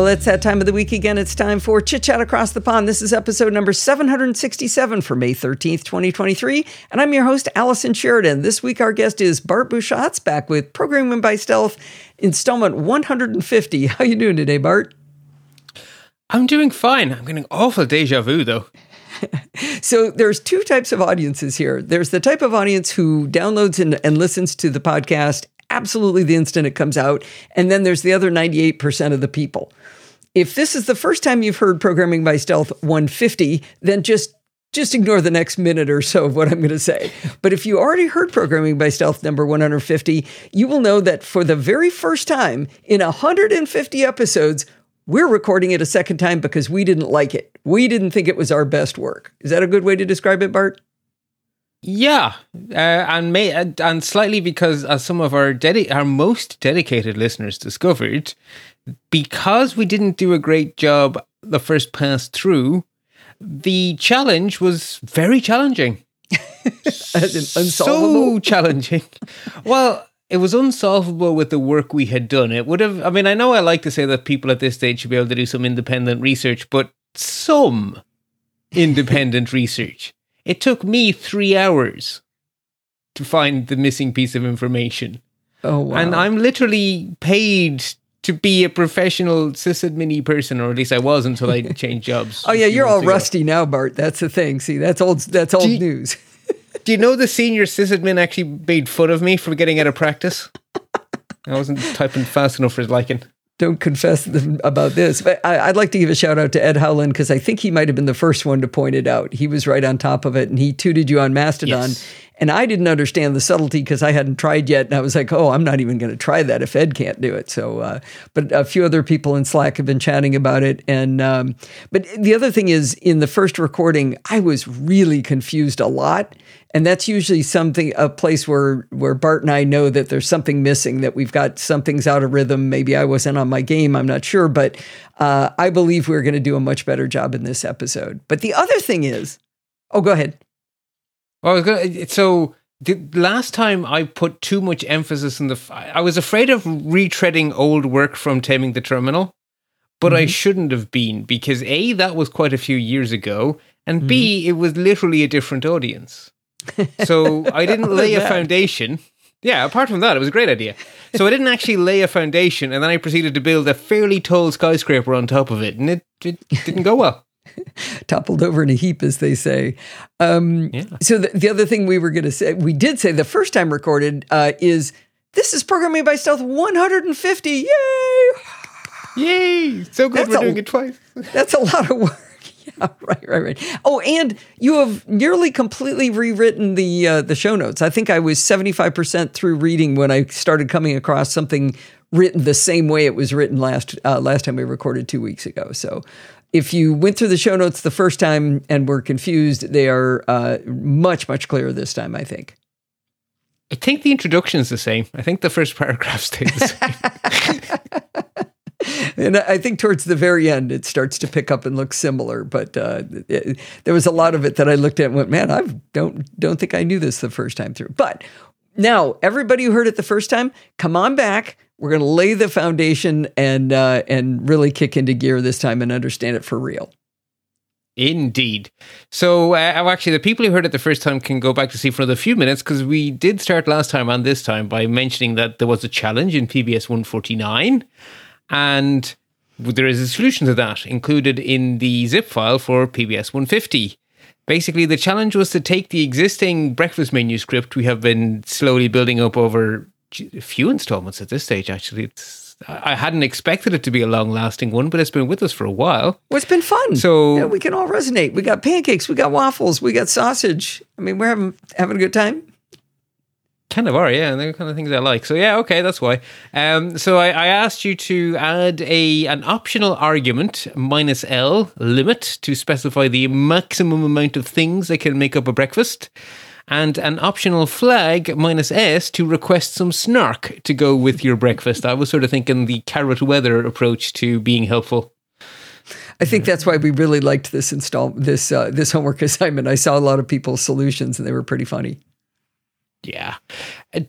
Well, it's that time of the week again. It's time for Chit Chat Across the Pond. This is episode number 767 for May 13th, 2023. And I'm your host, Allison Sheridan. This week, our guest is Bart Busschots, back with Programming by Stealth, installment 150. How are you doing today, Bart? I'm doing fine. I'm getting awful deja vu, though. so there's two types of audiences here. There's the type of audience who downloads and, and listens to the podcast absolutely the instant it comes out. And then there's the other 98% of the people. If this is the first time you've heard Programming by Stealth 150, then just just ignore the next minute or so of what I'm going to say. But if you already heard Programming by Stealth number 150, you will know that for the very first time in 150 episodes, we're recording it a second time because we didn't like it. We didn't think it was our best work. Is that a good way to describe it, Bart? Yeah, uh, and may and slightly because as some of our dedi- our most dedicated listeners discovered, because we didn't do a great job the first pass through, the challenge was very challenging. so challenging. Well, it was unsolvable with the work we had done. It would have. I mean, I know I like to say that people at this stage should be able to do some independent research, but some independent research it took me three hours to find the missing piece of information. Oh, wow. And I'm literally paid to be a professional sysadmin person, or at least I was until I changed jobs. oh yeah, you're all ago. rusty now, Bart. That's the thing. See, that's old. That's old you, news. do you know the senior sysadmin actually made fun of me for getting out of practice? I wasn't typing fast enough for his liking don't confess about this. But I, would like to give a shout out to Ed Howland because I think he might have been the first one to point it out. He was right on top of it and he tooted you on Mastodon. Yes. And I didn't understand the subtlety because I hadn't tried yet. And I was like, oh, I'm not even going to try that if Ed can't do it. So, uh, but a few other people in Slack have been chatting about it. And, um, but the other thing is, in the first recording, I was really confused a lot and that's usually something a place where where Bart and I know that there's something missing that we've got something's out of rhythm maybe I wasn't on my game I'm not sure but uh, I believe we're going to do a much better job in this episode but the other thing is oh go ahead well I was gonna, so the last time I put too much emphasis in the I was afraid of retreading old work from taming the terminal but mm-hmm. I shouldn't have been because a that was quite a few years ago and mm-hmm. b it was literally a different audience so I didn't lay a foundation. Yeah, apart from that, it was a great idea. So I didn't actually lay a foundation, and then I proceeded to build a fairly tall skyscraper on top of it, and it, it didn't go well. Toppled over in a heap, as they say. Um, yeah. So the, the, other thing we were going to say, we did say the first time recorded uh, is this is programming by stealth 150. Yay! Yay! So good that's we're a, doing it twice. that's a lot of work. right, right, right. Oh, and you have nearly completely rewritten the uh, the show notes. I think I was seventy five percent through reading when I started coming across something written the same way it was written last uh, last time we recorded two weeks ago. So. If you went through the show notes the first time and were confused, they are uh, much, much clearer this time, I think. I think the introduction is the same. I think the first paragraph stays the same. and I think towards the very end, it starts to pick up and look similar. But uh, it, there was a lot of it that I looked at and went, "Man, I don't don't think I knew this the first time through." But now, everybody who heard it the first time, come on back. We're going to lay the foundation and uh, and really kick into gear this time and understand it for real. Indeed. So, uh, actually, the people who heard it the first time can go back to see for another few minutes because we did start last time and this time by mentioning that there was a challenge in PBS 149. And there is a solution to that included in the zip file for PBS 150. Basically, the challenge was to take the existing breakfast menu script we have been slowly building up over a few installments at this stage, actually. It's, I hadn't expected it to be a long lasting one, but it's been with us for a while. Well, it's been fun. So yeah, we can all resonate. We got pancakes, we got waffles, we got sausage. I mean, we're having having a good time. Kind of are, yeah, and they're kind of things I like. So yeah, okay, that's why. Um, so I, I, asked you to add a an optional argument minus L limit to specify the maximum amount of things that can make up a breakfast, and an optional flag minus S to request some snark to go with your breakfast. I was sort of thinking the carrot weather approach to being helpful. I think that's why we really liked this install this uh, this homework assignment. I saw a lot of people's solutions, and they were pretty funny. Yeah.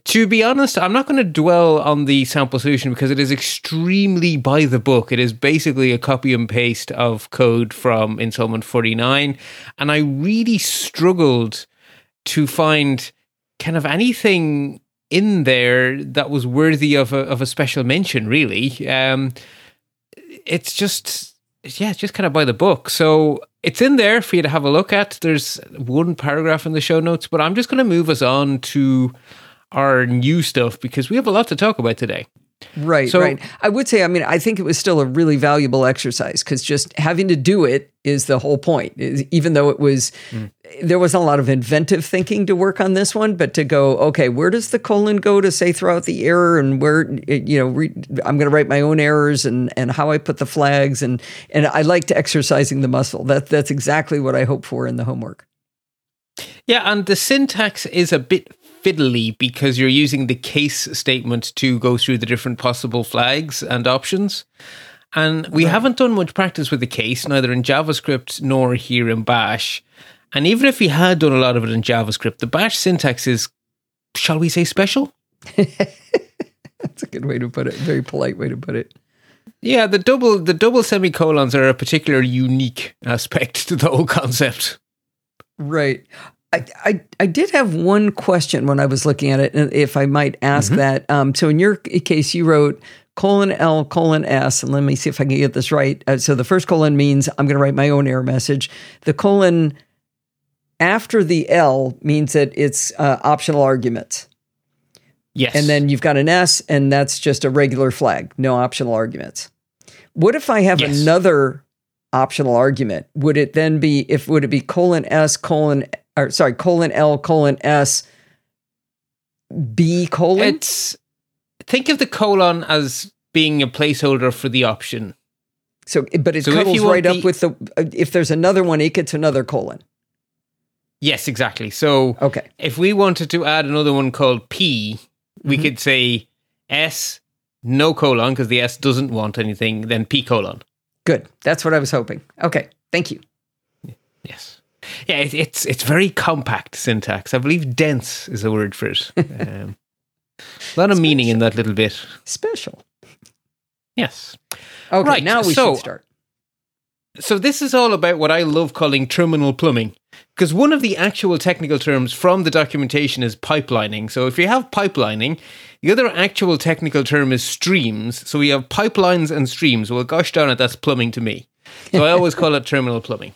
To be honest, I'm not going to dwell on the sample solution because it is extremely by the book. It is basically a copy and paste of code from installment 49. And I really struggled to find kind of anything in there that was worthy of a, of a special mention, really. Um, it's just, yeah, it's just kind of by the book. So it's in there for you to have a look at. There's one paragraph in the show notes, but I'm just going to move us on to our new stuff because we have a lot to talk about today. Right, so, right. I would say, I mean, I think it was still a really valuable exercise because just having to do it is the whole point. Even though it was, mm. there was a lot of inventive thinking to work on this one, but to go, okay, where does the colon go to say throughout the error, and where, you know, re, I'm going to write my own errors and and how I put the flags, and and I liked exercising the muscle. That that's exactly what I hope for in the homework. Yeah, and the syntax is a bit fiddly because you're using the case statement to go through the different possible flags and options. And we right. haven't done much practice with the case, neither in JavaScript nor here in Bash. And even if we had done a lot of it in JavaScript, the Bash syntax is, shall we say, special? That's a good way to put it. Very polite way to put it. Yeah, the double the double semicolons are a particular unique aspect to the whole concept. Right. I, I, I did have one question when I was looking at it, and if I might ask mm-hmm. that. Um, so in your case, you wrote colon L colon S, and let me see if I can get this right. Uh, so the first colon means I'm going to write my own error message. The colon after the L means that it's uh, optional arguments. Yes. And then you've got an S, and that's just a regular flag, no optional arguments. What if I have yes. another optional argument? Would it then be if would it be colon S colon or sorry, colon L colon S B colon? It's think of the colon as being a placeholder for the option. So, but it so cuddles right the, up with the. If there's another one, it gets another colon. Yes, exactly. So, okay, if we wanted to add another one called P, we mm-hmm. could say S no colon because the S doesn't want anything. Then P colon. Good. That's what I was hoping. Okay. Thank you. Yes. Yeah, it, it's it's very compact syntax. I believe dense is a word for it. Um, a lot of Special. meaning in that little bit. Special. Yes. Okay, right, now we so, should start. So this is all about what I love calling terminal plumbing. Because one of the actual technical terms from the documentation is pipelining. So if you have pipelining, the other actual technical term is streams. So we have pipelines and streams. Well, gosh darn it, that's plumbing to me. So I always call it terminal plumbing.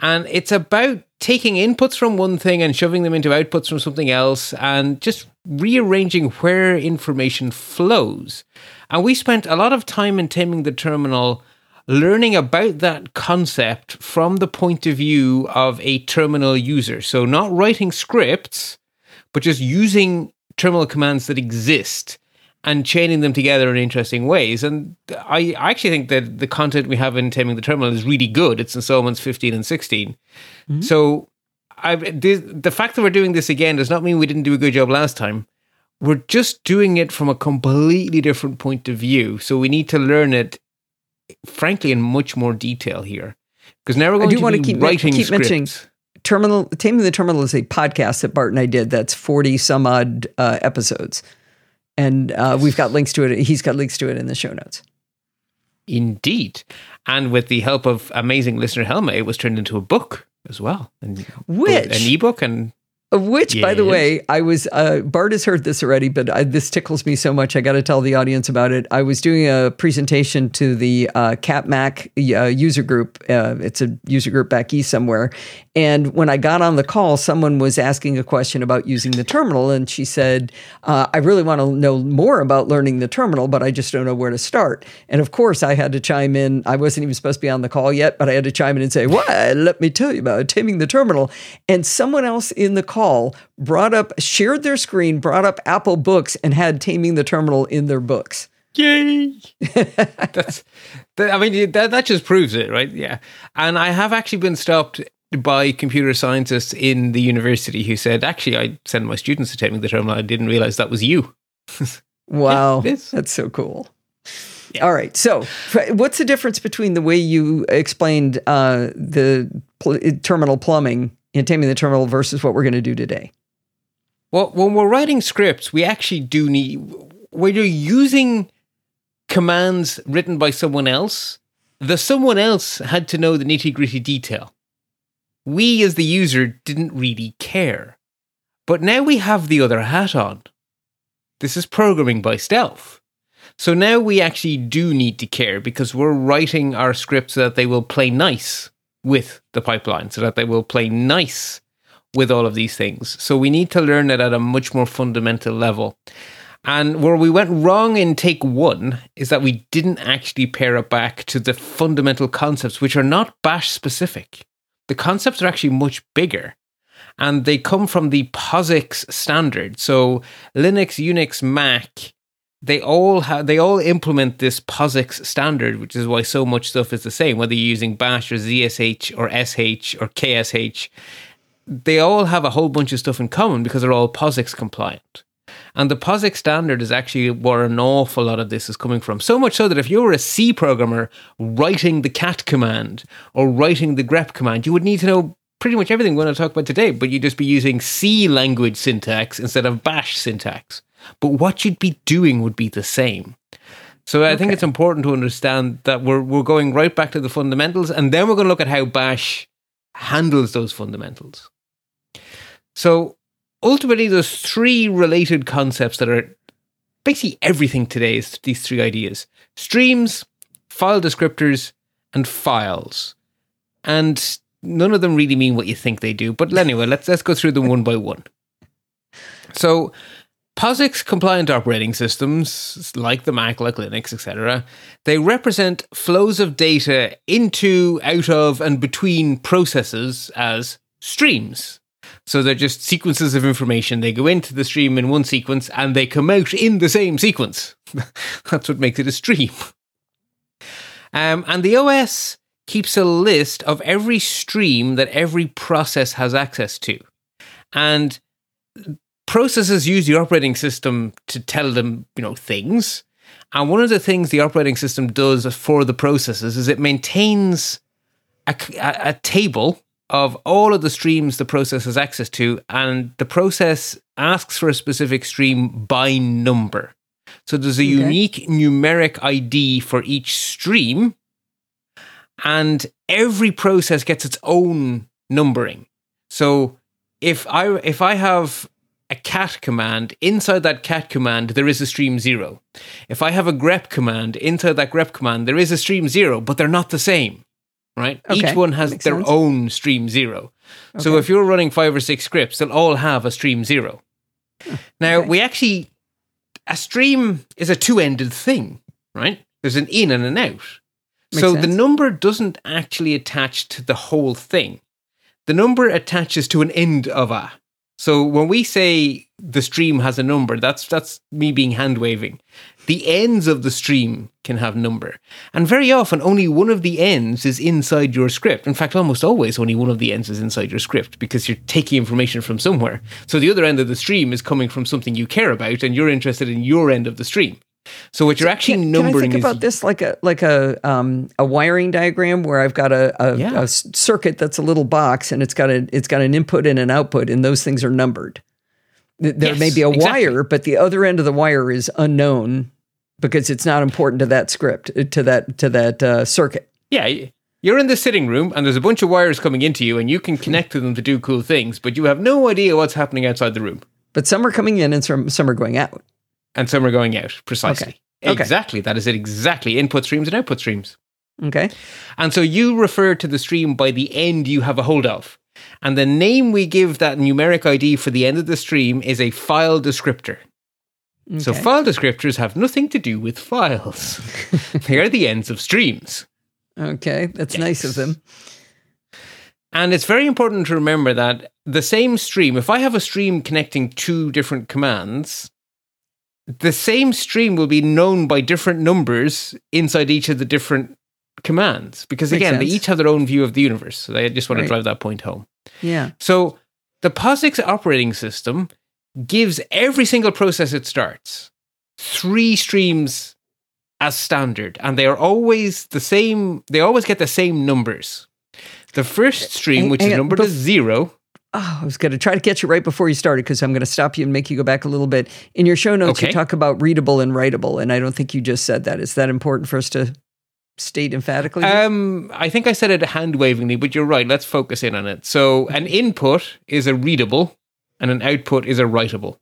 And it's about taking inputs from one thing and shoving them into outputs from something else and just rearranging where information flows. And we spent a lot of time in taming the terminal learning about that concept from the point of view of a terminal user. So, not writing scripts, but just using terminal commands that exist and chaining them together in interesting ways. And I actually think that the content we have in Taming the Terminal is really good. It's installments 15 and 16. Mm-hmm. So I've, the, the fact that we're doing this again does not mean we didn't do a good job last time. We're just doing it from a completely different point of view. So we need to learn it, frankly, in much more detail here. Because now we're going I do to want to keep, writing keep scripts. mentioning Terminal Taming the Terminal is a podcast that Bart and I did. That's forty some odd uh, episodes and uh, we've got links to it. He's got links to it in the show notes. Indeed, and with the help of amazing listener Helma, it was turned into a book as well, and which an ebook and which, yes. by the way, I was, uh, Bart has heard this already, but I, this tickles me so much. I got to tell the audience about it. I was doing a presentation to the uh, CapMac uh, user group. Uh, it's a user group back east somewhere. And when I got on the call, someone was asking a question about using the terminal. And she said, uh, I really want to know more about learning the terminal, but I just don't know where to start. And of course, I had to chime in. I wasn't even supposed to be on the call yet, but I had to chime in and say, What? Let me tell you about taming the terminal. And someone else in the call brought up, shared their screen, brought up Apple Books, and had Taming the Terminal in their books. Yay! That's, that, I mean, that, that just proves it, right? Yeah. And I have actually been stopped by computer scientists in the university who said, actually, I send my students to Taming the Terminal. I didn't realize that was you. wow. Yeah, That's so cool. Yeah. All right. So, what's the difference between the way you explained uh, the pl- terminal plumbing in taming the terminal versus what we're going to do today? Well, when we're writing scripts, we actually do need, when you're using commands written by someone else, the someone else had to know the nitty gritty detail. We, as the user, didn't really care. But now we have the other hat on. This is programming by stealth. So now we actually do need to care because we're writing our scripts so that they will play nice with the pipeline, so that they will play nice with all of these things. So we need to learn it at a much more fundamental level. And where we went wrong in take one is that we didn't actually pare it back to the fundamental concepts, which are not bash specific. The concepts are actually much bigger and they come from the POSIX standard. So Linux, Unix, Mac, they all have they all implement this POSIX standard, which is why so much stuff is the same, whether you're using Bash or ZSH or SH or KSH. They all have a whole bunch of stuff in common because they're all POSIX compliant. And the POSIX standard is actually where an awful lot of this is coming from. So much so that if you were a C programmer writing the cat command or writing the grep command, you would need to know pretty much everything we're going to talk about today, but you'd just be using C language syntax instead of bash syntax. But what you'd be doing would be the same. So I okay. think it's important to understand that we're we're going right back to the fundamentals, and then we're going to look at how Bash handles those fundamentals. So ultimately, there's three related concepts that are basically everything today is these three ideas: streams, file descriptors, and files. And none of them really mean what you think they do. But anyway, let's let's go through them one by one. So POSIX compliant operating systems, like the Mac, like Linux, etc., they represent flows of data into, out of, and between processes as streams. So they're just sequences of information. They go into the stream in one sequence and they come out in the same sequence. That's what makes it a stream. Um, and the OS keeps a list of every stream that every process has access to. And processes use the operating system to tell them, you know, things. And one of the things the operating system does for the processes is it maintains a, a, a table of all of the streams the process has access to, and the process asks for a specific stream by number. So there's a okay. unique numeric ID for each stream, and every process gets its own numbering. So if I if I have a cat command, inside that cat command, there is a stream zero. If I have a grep command, inside that grep command, there is a stream zero, but they're not the same, right? Okay. Each one has Makes their sense. own stream zero. Okay. So if you're running five or six scripts, they'll all have a stream zero. Now, okay. we actually, a stream is a two ended thing, right? There's an in and an out. Makes so sense. the number doesn't actually attach to the whole thing. The number attaches to an end of a. So when we say the stream has a number, that's that's me being hand waving. The ends of the stream can have number. And very often only one of the ends is inside your script. In fact, almost always only one of the ends is inside your script because you're taking information from somewhere. So the other end of the stream is coming from something you care about and you're interested in your end of the stream. So what you're actually can, numbering can I think about this like a like a um, a wiring diagram where I've got a, a, yeah. a, circuit that's a little box and it's got a it's got an input and an output and those things are numbered. There yes, may be a exactly. wire, but the other end of the wire is unknown because it's not important to that script uh, to that to that uh, circuit. Yeah, you're in the sitting room and there's a bunch of wires coming into you and you can connect to them to do cool things, but you have no idea what's happening outside the room. But some are coming in and some some are going out and some are going out. Precisely. Okay. Exactly. That is it. Exactly. Input streams and output streams. Okay. And so you refer to the stream by the end you have a hold of. And the name we give that numeric ID for the end of the stream is a file descriptor. Okay. So file descriptors have nothing to do with files. they are the ends of streams. Okay, that's yes. nice of them. And it's very important to remember that the same stream, if I have a stream connecting two different commands, the same stream will be known by different numbers inside each of the different commands because again they each have their own view of the universe so i just want right. to drive that point home. Yeah. So the posix operating system gives every single process it starts three streams as standard and they are always the same they always get the same numbers. The first stream which is numbered as zero Oh, I was going to try to catch it right before you started because I'm going to stop you and make you go back a little bit. In your show notes, Okay. you talk about readable and writable, and I don't think you just said that. Is that important for us to state emphatically? Um, I think I said it hand wavingly, but you're right. Let's focus in on it. So, an input is a readable, and an output is a writable.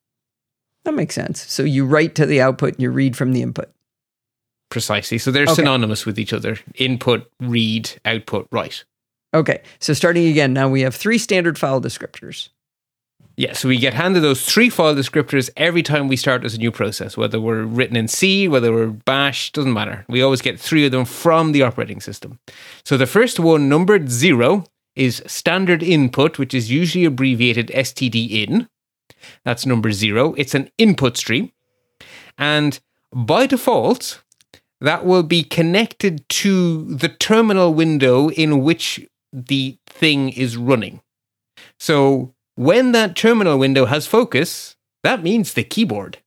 that makes sense. So you write to the output and you read from the input. Precisely. So they're Okay. synonymous with each other. Input, read, output, write. Okay, so starting again, now we have three standard file descriptors. Yeah, so we get handed those three file descriptors every time we start as a new process, whether we're written in C, whether we're bash, doesn't matter. We always get three of them from the operating system. So the first one, numbered zero, is standard input, which is usually abbreviated STD in. That's number zero. It's an input stream. And by default, that will be connected to the terminal window in which the thing is running. So when that terminal window has focus, that means the keyboard.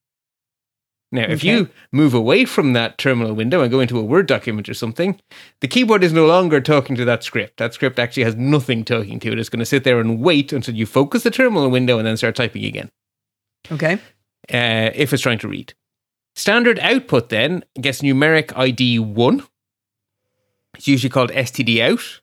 Now, if Okay. you move away from that terminal window and go into a Word document or something, the keyboard is no longer talking to that script. That script actually has nothing talking to it. It's going to sit there and wait until you focus the terminal window and then start typing again Okay, uh, if it's trying to read. Standard output then gets numeric ID 1. It's usually called std out.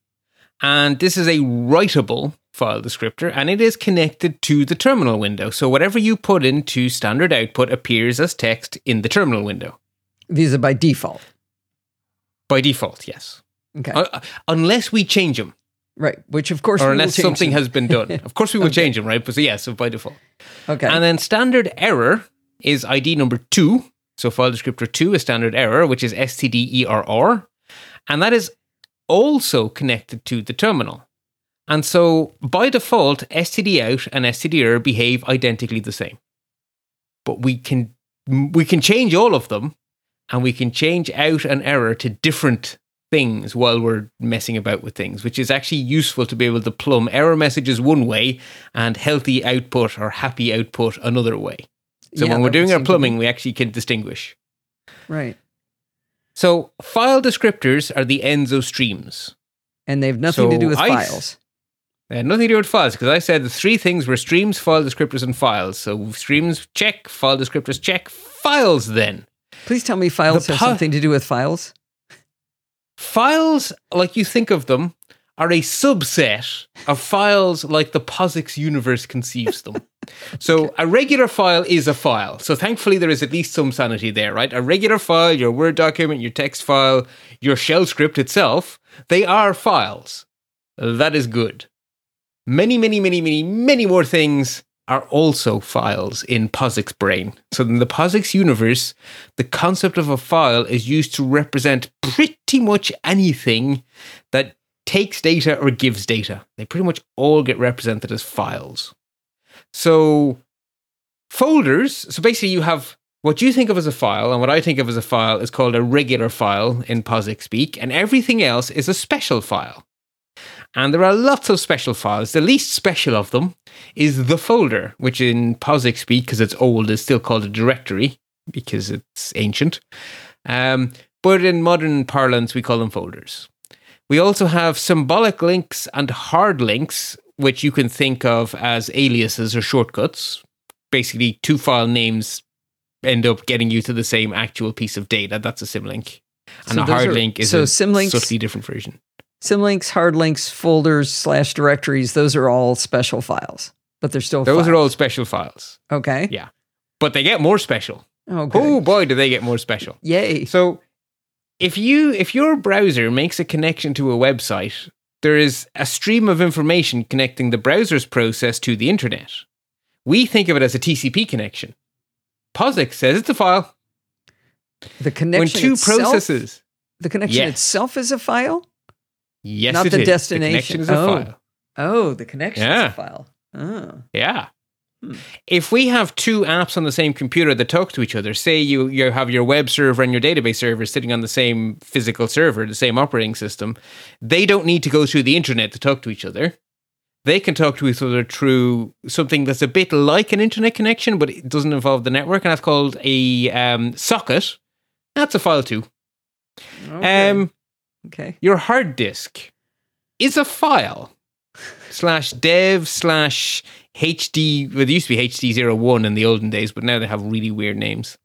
And this is a writable file descriptor and it is connected to the terminal window. So whatever you put into standard output appears as text in the terminal window. these are by default. By default, yes. Okay, Uh, unless we change them right. Which of course, or will unless something them. has been done. Of course, we will change them, right? But so, yeah, so by default. Okay, And then standard error is ID number two. So file descriptor two is standard error, which is stderr. And that is also connected to the terminal. And so by default, std out and std error behave identically the same. But we can we can change all of them and we can change out an error to different things while we're messing about with things, which is actually useful to be able to plumb error messages one way and healthy output or happy output another way. So Yeah, when we're doing our plumbing, we actually can distinguish. right, So file descriptors are the Enzo streams. and they have nothing to do with I- files. They had nothing to do with files because I said the three things were streams, file descriptors, and files. So streams check, file descriptors check, files then. Please tell me files The have something to do with files. Files, like you think of them, are a subset of files like the POSIX universe conceives them. So a regular file is a file. So thankfully there is at least some sanity there, right? A regular file, your Word document, your text file, your shell script itself, they are files. That is good. Many, many, many, many, many more things are also files in POSIX brain. So in the POSIX universe, the concept of a file is used to represent pretty much anything that takes data or gives data. They pretty much all get represented as files. So folders, so basically you have what you think of as a file and what I think of as a file is called a regular file in POSIX speak, and everything else is a special file. And there are lots of special files. The least special of them is the folder, which in POSIX speak, because it's old, is still called a directory because it's ancient. Um, but in modern parlance, we call them folders. We also have symbolic links and hard links, which you can think of as aliases or shortcuts. Basically, two file names end up getting you to the same actual piece of data. That's a symlink. And So a hard are- link is so a symlinks- subtly different version. Symlinks, hard links, folders, slash directories, those are all special files, but they're still Those files. are all special files, Okay. Yeah. but they get more special. Oh, oh good. Oh boy, do they get more special. Yay. So if you if your browser makes a connection to a website, there is a stream of information connecting the browser's process to the internet. We think of it as a TCP connection. POSIX says it's a file. The connection when two itself, processes the connection Yes. itself is a file? Yes, Not it the is. destination. connection is a Oh. file. Oh, the connection Yeah. is a file. Oh. Yeah. Hmm. If we have two apps on the same computer that talk to each other, say you, you have your web server and your database server sitting on the same physical server, the same operating system, they don't need to go through the internet to talk to each other. They can talk to each other through something that's a bit like an internet connection, but it doesn't involve the network, and that's called a um, socket. That's a file too. Okay. Um, okay. your hard disk is a file. slash dev slash HD. Well, it used to be HD01 in the olden days, but now they have really weird names.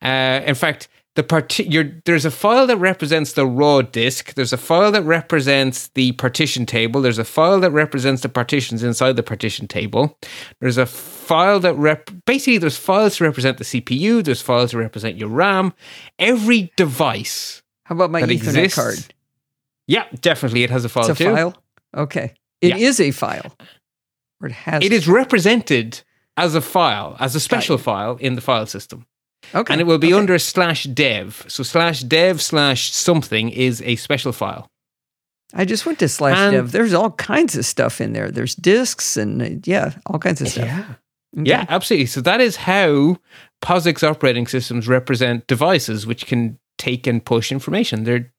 Uh, in fact, the part- there's a file that represents the raw disk. There's a file that represents the partition table. There's a file that represents the partitions inside the partition table. There's a file that rep basically there's files to represent the CPU. There's files to represent your RAM. Every device. How about my Ethernet exists, card? Yeah, definitely. It has a file it's a too. file. Okay, it yeah. is a file. Or it has. It is represented as a file, as a special file in the file system. Okay. And it will be okay. under slash dev. So slash dev slash something is a special file. I just went to slash and, dev. There's all kinds of stuff in there. There's disks and uh, yeah, all kinds of stuff. Yeah. Okay. Yeah, absolutely. So that is how POSIX operating systems represent devices which can take and push information. They're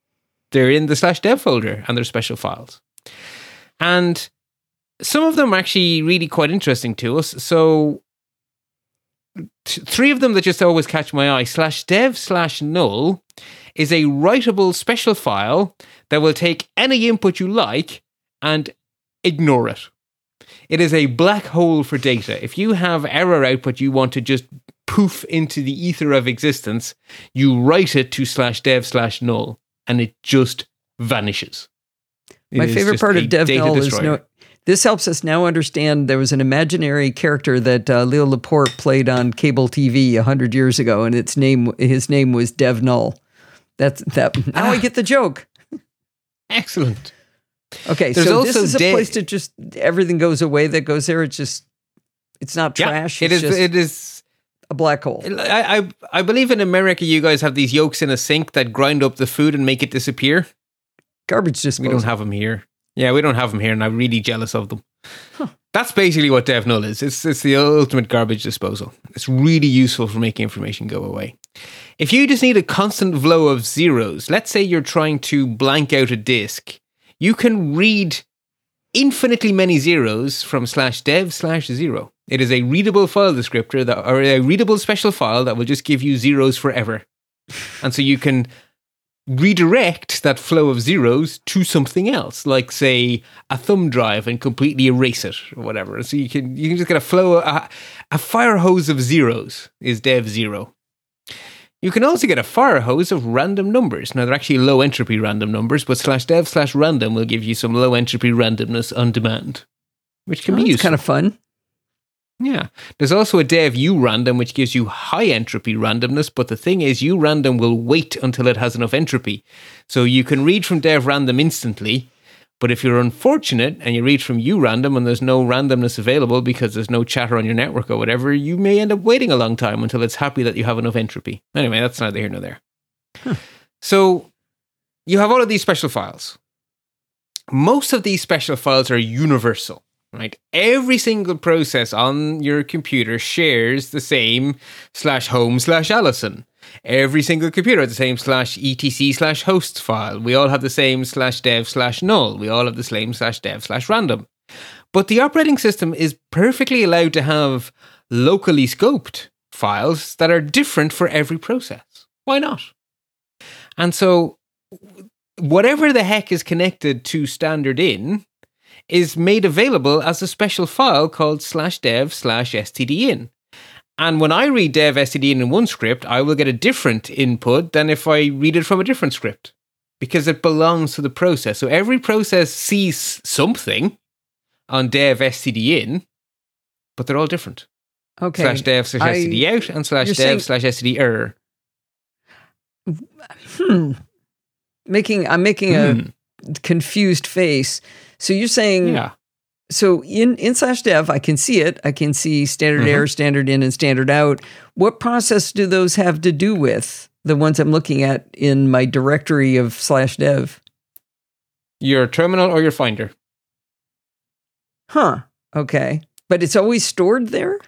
they're in the slash dev folder and they're special files. And some of them are actually really quite interesting to us. So three of them that just always catch my eye slash dev slash null is a writable special file that will take any input you like and ignore it. It is a black hole for data. If you have error output you want to just poof into the ether of existence, you write it to slash dev slash null and it just vanishes. It My favorite part of dev null is no, this helps us now understand there was an imaginary character that uh, Leo Laporte played on cable TV hundred years ago, and its name his name was Dev Null. That's that. Now ah. I get the joke. Excellent. Okay, There's so this is a de- place to just everything goes away that goes there. It's just it's not trash. Yeah, it is. it is a black hole. I, I I believe in America, you guys have these yolks in a sink that grind up the food and make it disappear. Garbage disposal. We don't have them here. Yeah, we don't have them here, and I'm really jealous of them. Huh. That's basically what DevNull is. It's it's the ultimate garbage disposal. It's really useful for making information go away. If you just need a constant flow of zeros, let's say you're trying to blank out a disk, you can read infinitely many zeros from slash dev slash zero. It is a readable file descriptor that or a readable special file that will just give you zeros forever. And so you can redirect that flow of zeros to something else, like say a thumb drive, and completely erase it or whatever. So you can you can just get a flow, a, a fire hose of zeros is dev zero. You can also get a fire hose of random numbers. Now they're actually low entropy random numbers, but slash dev slash random will give you some low entropy randomness on demand, which can oh, be useful. kind of fun. Yeah. There's also a dev u random, which gives you high entropy randomness. But the thing is, u random will wait until it has enough entropy. So you can read from dev random instantly. But if you're unfortunate and you read from u random and there's no randomness available because there's no chatter on your network or whatever, you may end up waiting a long time until it's happy that you have enough entropy. Anyway, that's neither here nor there. Huh. So you have all of these special files. Most of these special files are universal right? Every single process on your computer shares the same slash home slash Allison. Every single computer has the same slash etc slash hosts file. We all have the same slash dev slash null. We all have the same slash dev slash random. But the operating system is perfectly allowed to have locally scoped files that are different for every process. Why not? And so, whatever the heck is connected to standard in is made available as a special file called slash dev slash stdin. And when I read dev stdin in one script, I will get a different input than if I read it from a different script because it belongs to the process. So every process sees something on dev stdin, but they're all different. Okay. Slash dev slash I, std out and slash dev saying, slash std error. Hmm. Making I'm making hmm. a confused face so you're saying, yeah. So in in slash dev, I can see it. I can see standard mm-hmm. error, standard in, and standard out. What process do those have to do with the ones I'm looking at in my directory of slash dev? Your terminal or your finder. Huh. Okay. But it's always stored there?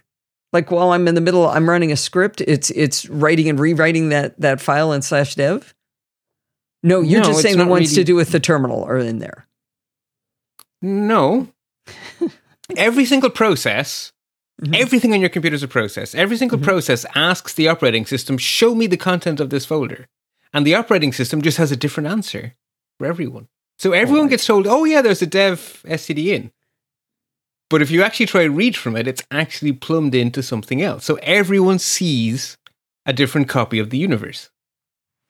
Like while I'm in the middle, I'm running a script, it's it's writing and rewriting that that file in slash dev? No, you're no, just saying the ones really... to do with the terminal are in there. No. Every single process, mm-hmm. everything on your computer is a process. Every single mm-hmm. process asks the operating system, show me the content of this folder. And the operating system just has a different answer for everyone. So everyone gets told, oh, yeah, there's a dev STD in. But if you actually try to read from it, it's actually plumbed into something else. So everyone sees a different copy of the universe.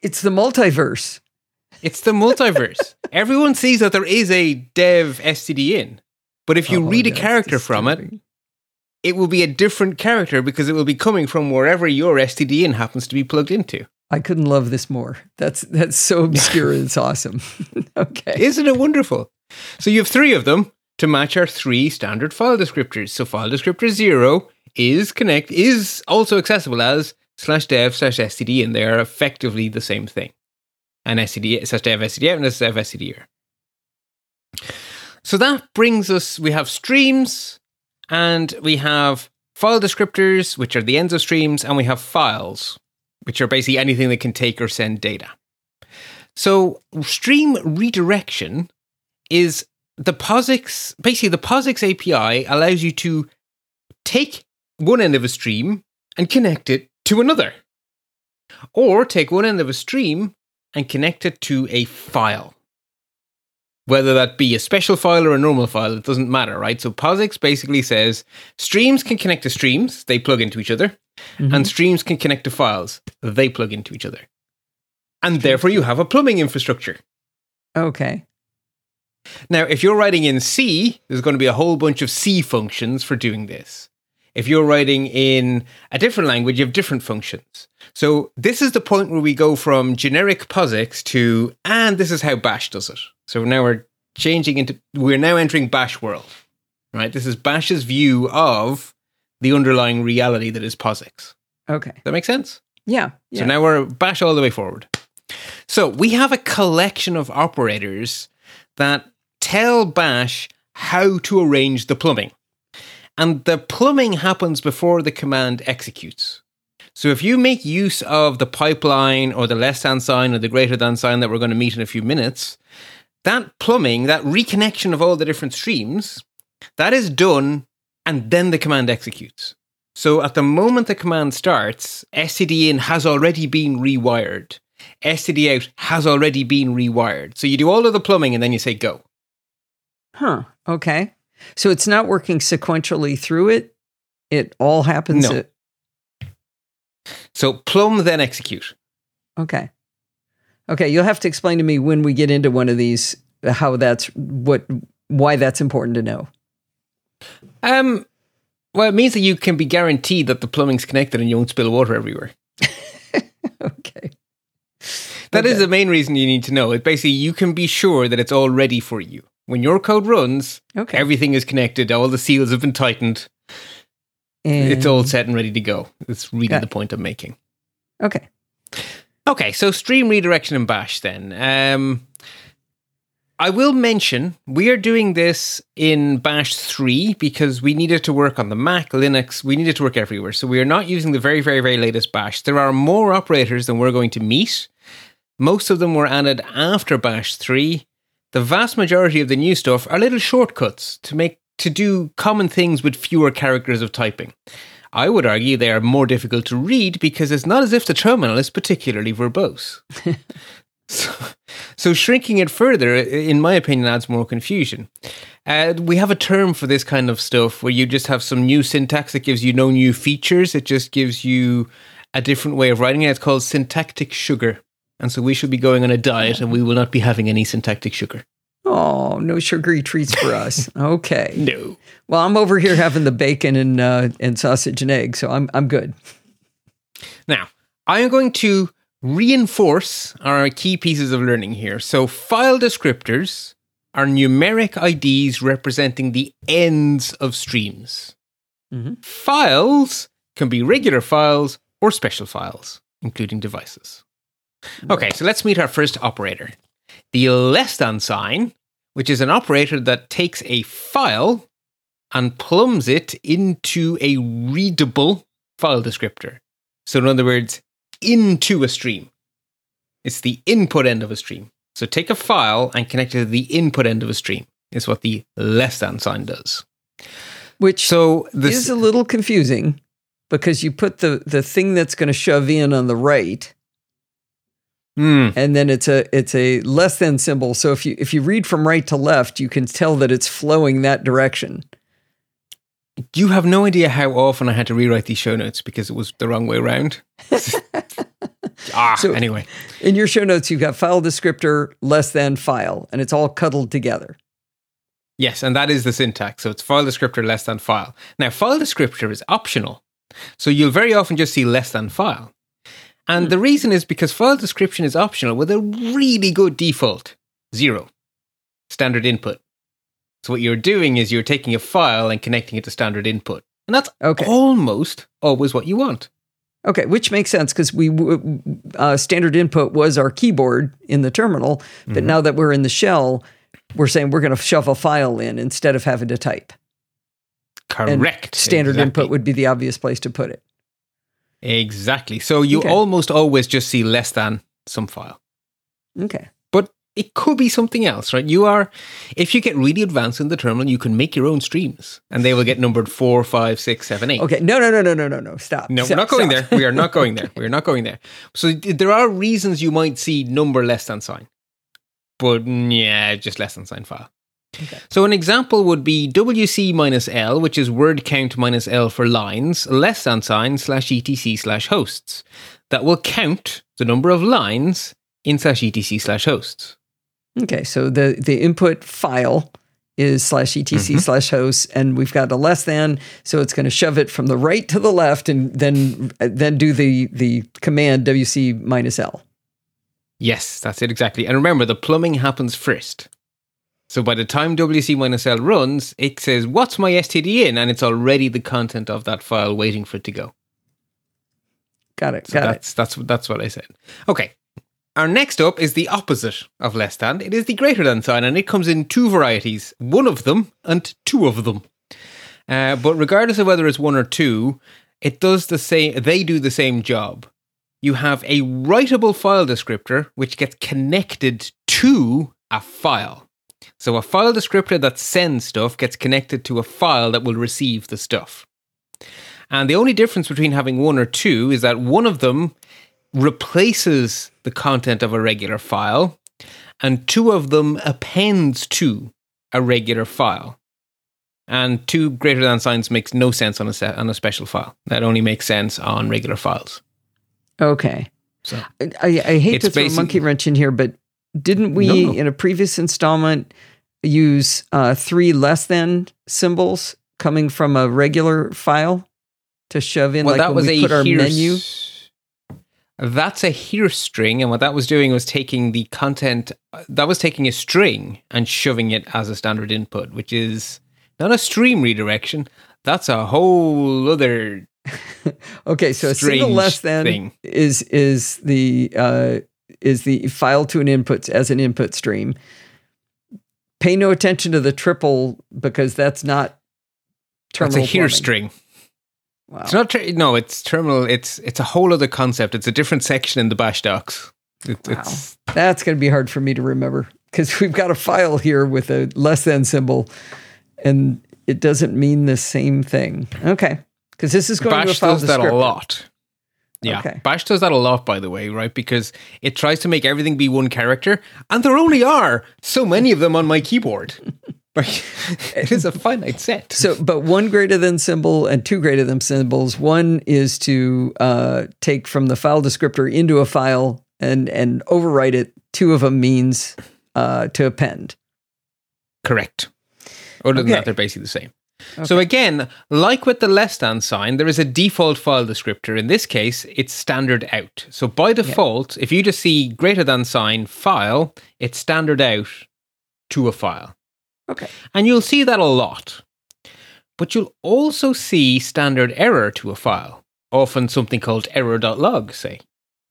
It's the multiverse. It's the multiverse. everyone sees that there is a dev STD in. But if you Oh, read a character from it, it will be a different character because it will be coming from wherever your STD in happens to be plugged into. I couldn't love this more. That's that's so obscure. it's awesome. okay. Isn't it wonderful? So you have three of them to match our three standard file descriptors. So file descriptor zero is connect is also accessible as slash dev slash std, and they are effectively the same thing. And std slash dev std out and slash dev std. So that brings us. We have streams, and we have file descriptors, which are the ends of streams, and we have files, which are basically anything that can take or send data. So stream redirection is the POSIX, basically the POSIX API allows you to take one end of a stream and connect it to another. Or take one end of a stream and connect it to a file. Whether that be a special file or a normal file, it doesn't matter, right? So POSIX basically says streams can connect to streams, they plug into each other, mm-hmm. and streams can connect to files, they plug into each other. And therefore you have a plumbing infrastructure. Okay. Now, if you're writing in C, there's going to be a whole bunch of C functions for doing this. If you're writing in a different language, you have different functions. So this is the point where we go from generic POSIX to, and this is how Bash does it. So now we're changing into, we're now entering Bash world, right? This is Bash's view of the underlying reality that is POSIX. Okay. That makes sense? Yeah. Yeah. So now we're bash all the way forward. So we have a collection of operators that tell bash how to arrange the plumbing. And the plumbing happens before the command executes. So if you make use of the pipeline or the less than sign or the greater than sign that we're going to meet in a few minutes, that plumbing, that reconnection of all the different streams, that is done and then the command executes. So at the moment the command starts, std in has already been rewired. std out has already been rewired. So you do all of the plumbing and then you say go. Huh. Okay. So it's not working sequentially through it. It all happens. No. At, So plumb then execute. okay. Okay. You'll have to explain to me when we get into one of these how that's what why that's important to know. Um, well, it means that you can be guaranteed that the plumbing's connected and you won't spill water everywhere. Okay. That is Okay. the main reason you need to know. It basically you can be sure that it's all ready for you. When your code runs, Okay. everything is connected, all the seals have been tightened, And, it's all set and ready to go. That's really the it. point I'm making. okay. Okay, so stream redirection in Bash then. Um, I will mention we are doing this in Bash 3 because we needed to work on the Mac, Linux, we needed to work everywhere. So we are not using the very, very, very latest Bash. There are more operators than we're going to meet. Most of them were added after Bash 3. The vast majority of the new stuff are little shortcuts to make to do common things with fewer characters of typing. I would argue they are more difficult to read because it's not as if the terminal is particularly verbose. so, so shrinking it further, in my opinion, adds more confusion. Uh, we have a term for this kind of stuff where you just have some new syntax that gives you no new features. It just gives you a different way of writing it. It's called syntactic sugar. And so we should be going on a diet and we will not be having any syntactic sugar. Oh, no sugary treats for us. Okay. No. Well, I'm over here having the bacon and uh, and sausage and egg, so I'm I'm good. Now, I am going to reinforce our key pieces of learning here. So, file descriptors are numeric IDs representing the ends of streams. Mhm. Files can be regular files or special files, including devices. Okay, so let's meet our first operator the less than sign, which is an operator that takes a file and plumbs it into a readable file descriptor. So, in other words, into a stream. It's the input end of a stream. So, take a file and connect it to the input end of a stream, is what the less than sign does. Which So, this is a little confusing because you put the the thing that's going to shove in on the right, Mm. and then it's a it's a less than symbol. So if you if you read from right to left, you can tell that it's flowing that direction. You have no idea how often I had to rewrite these show notes because it was the wrong way around. ah, So- anyway. In your show notes, you've got file descriptor less than file, and it's all cuddled together. Yes, and that is the syntax. So it's file descriptor less than file. Now, file descriptor is optional. So you'll very often just see less than file. And the reason is because file description is optional with a really good default zero standard input. So what you're doing is you're taking a file and connecting it to standard input. And that's Okay. almost always what you want. Okay, which makes sense because we uh, standard input was our keyboard in the terminal, but Mm-hmm. now that we're in the shell, we're saying we're going to shove a file in instead of having to type. And Correct. standard Exactly. input would be the obvious place to put it. Exactly. So you Okay. almost always just see less than some file. Okay. But it could be something else, right? You are, if you get really advanced in the terminal, you can make your own streams and they will get numbered four, five, six, seven, eight. Okay. No, no, no, no, no, no, no. Stop. No, we're not going stop. there. We are not going there. We are not going there. So there are reasons you might see number less than sign, but mm, yeah, just less than sign file. Okay. So an example would be WC minus L, which is word count minus L for lines, less than sign slash etc slash hosts. That will count the number of lines in slash etc slash hosts. Okay. So the, the input file is slash etc Mm-hmm. slash host, and we've got a less than, so it's going to shove it from the right to the left and then then do the, the command WC minus L. Yes, that's it exactly. And remember, the plumbing happens first. So by the time WC minus L runs, it says, What's my STD in? And it's already the content of that file waiting for it to go. Got it. So Got it. that's that's that's what I said. Okay. Our next up is the opposite of less than. It is the greater than sign, and it comes in two varieties: one of them and two of them. Uh, but regardless of whether it's one or two, it does the same. They do the same job. You have a writable file descriptor which gets connected to a file. So a file descriptor that sends stuff gets connected to a file that will receive the stuff. And the only difference between having one or two is that one of them replaces the content of a regular file, and two of them appends to a regular file. And two greater than signs makes no sense on a set, on a special file. That only makes sense on regular files. Okay. So I, I I hate to throw a monkey wrench in here, but didn't we No, in a previous installment use uh, three less than symbols coming from a regular file to shove in well, like that was we a put our here menu? That's a here string, and what that was doing was taking the content. That was taking a string and shoving it as a standard input, which is not a stream redirection. That's a whole other Okay, so a single less than thing. is is the uh, is the file to an input as an input stream. Pay no attention to the triple because that's not terminal. That's a here string. Wow. It's not. Ter- no, it's terminal. It's it's a whole other concept. It's a different section in the bash docs. It, Wow. It's That's going to be hard for me to remember because we've got a file here with a less than symbol and it doesn't mean the same thing. Okay. Because this is going to a file does that a lot. Yeah, Okay. Bash does that a lot, by the way, right? Because it tries to make everything be one character, and there only are so many of them on my keyboard. It is a finite set. So, but one greater than symbol and two greater than symbols. One is to uh, take from the file descriptor into a file and and overwrite it. Two of them means uh, to append. Correct. Other than Okay. that, they're basically the same. So again, like with the less than sign, there is a default file descriptor. In this case, it's standard out. So by default, if you just see greater than sign file, it's standard out to a file. Okay. And you'll see that a lot. But you'll also see standard error to a file, often something called error.log, say.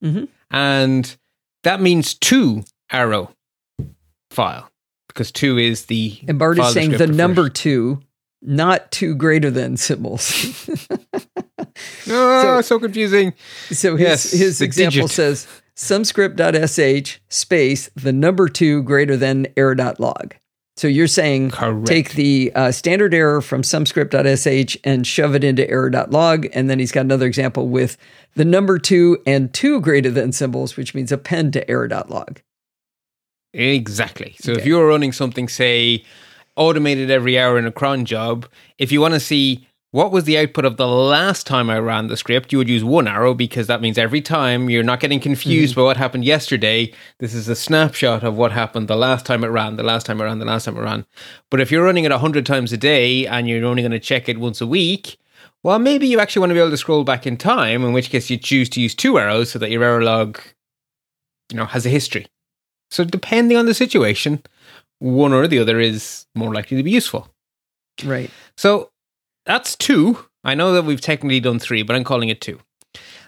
Mhm. And that means two arrow file, because two is the. And Bart is saying the number two, not two greater than symbols. Oh, so, confusing. So his, Yes, his example digit. says sumscript.sh space the number two greater than error.log. So you're saying Correct. take the uh, standard error from sumscript.sh and shove it into error.log. And then he's got another example with the number two and two greater than symbols, which means append to error.log. Exactly. So if you're running something, say, automated every hour in a cron job, if you want to see what was the output of the last time I ran the script, you would use one arrow because that means every time you're not getting confused mm-hmm. by what happened yesterday. This is a snapshot of what happened the last time it ran, the last time it ran, the last time it ran. But if you're running it 100 times a day and you're only going to check it once a week, well, maybe you actually want to be able to scroll back in time, in which case you choose to use two arrows so that your error log, you know, has a history. So depending on the situation, one or the other is more likely to be useful. Right. So that's two. I know that we've technically done three, but I'm calling it two.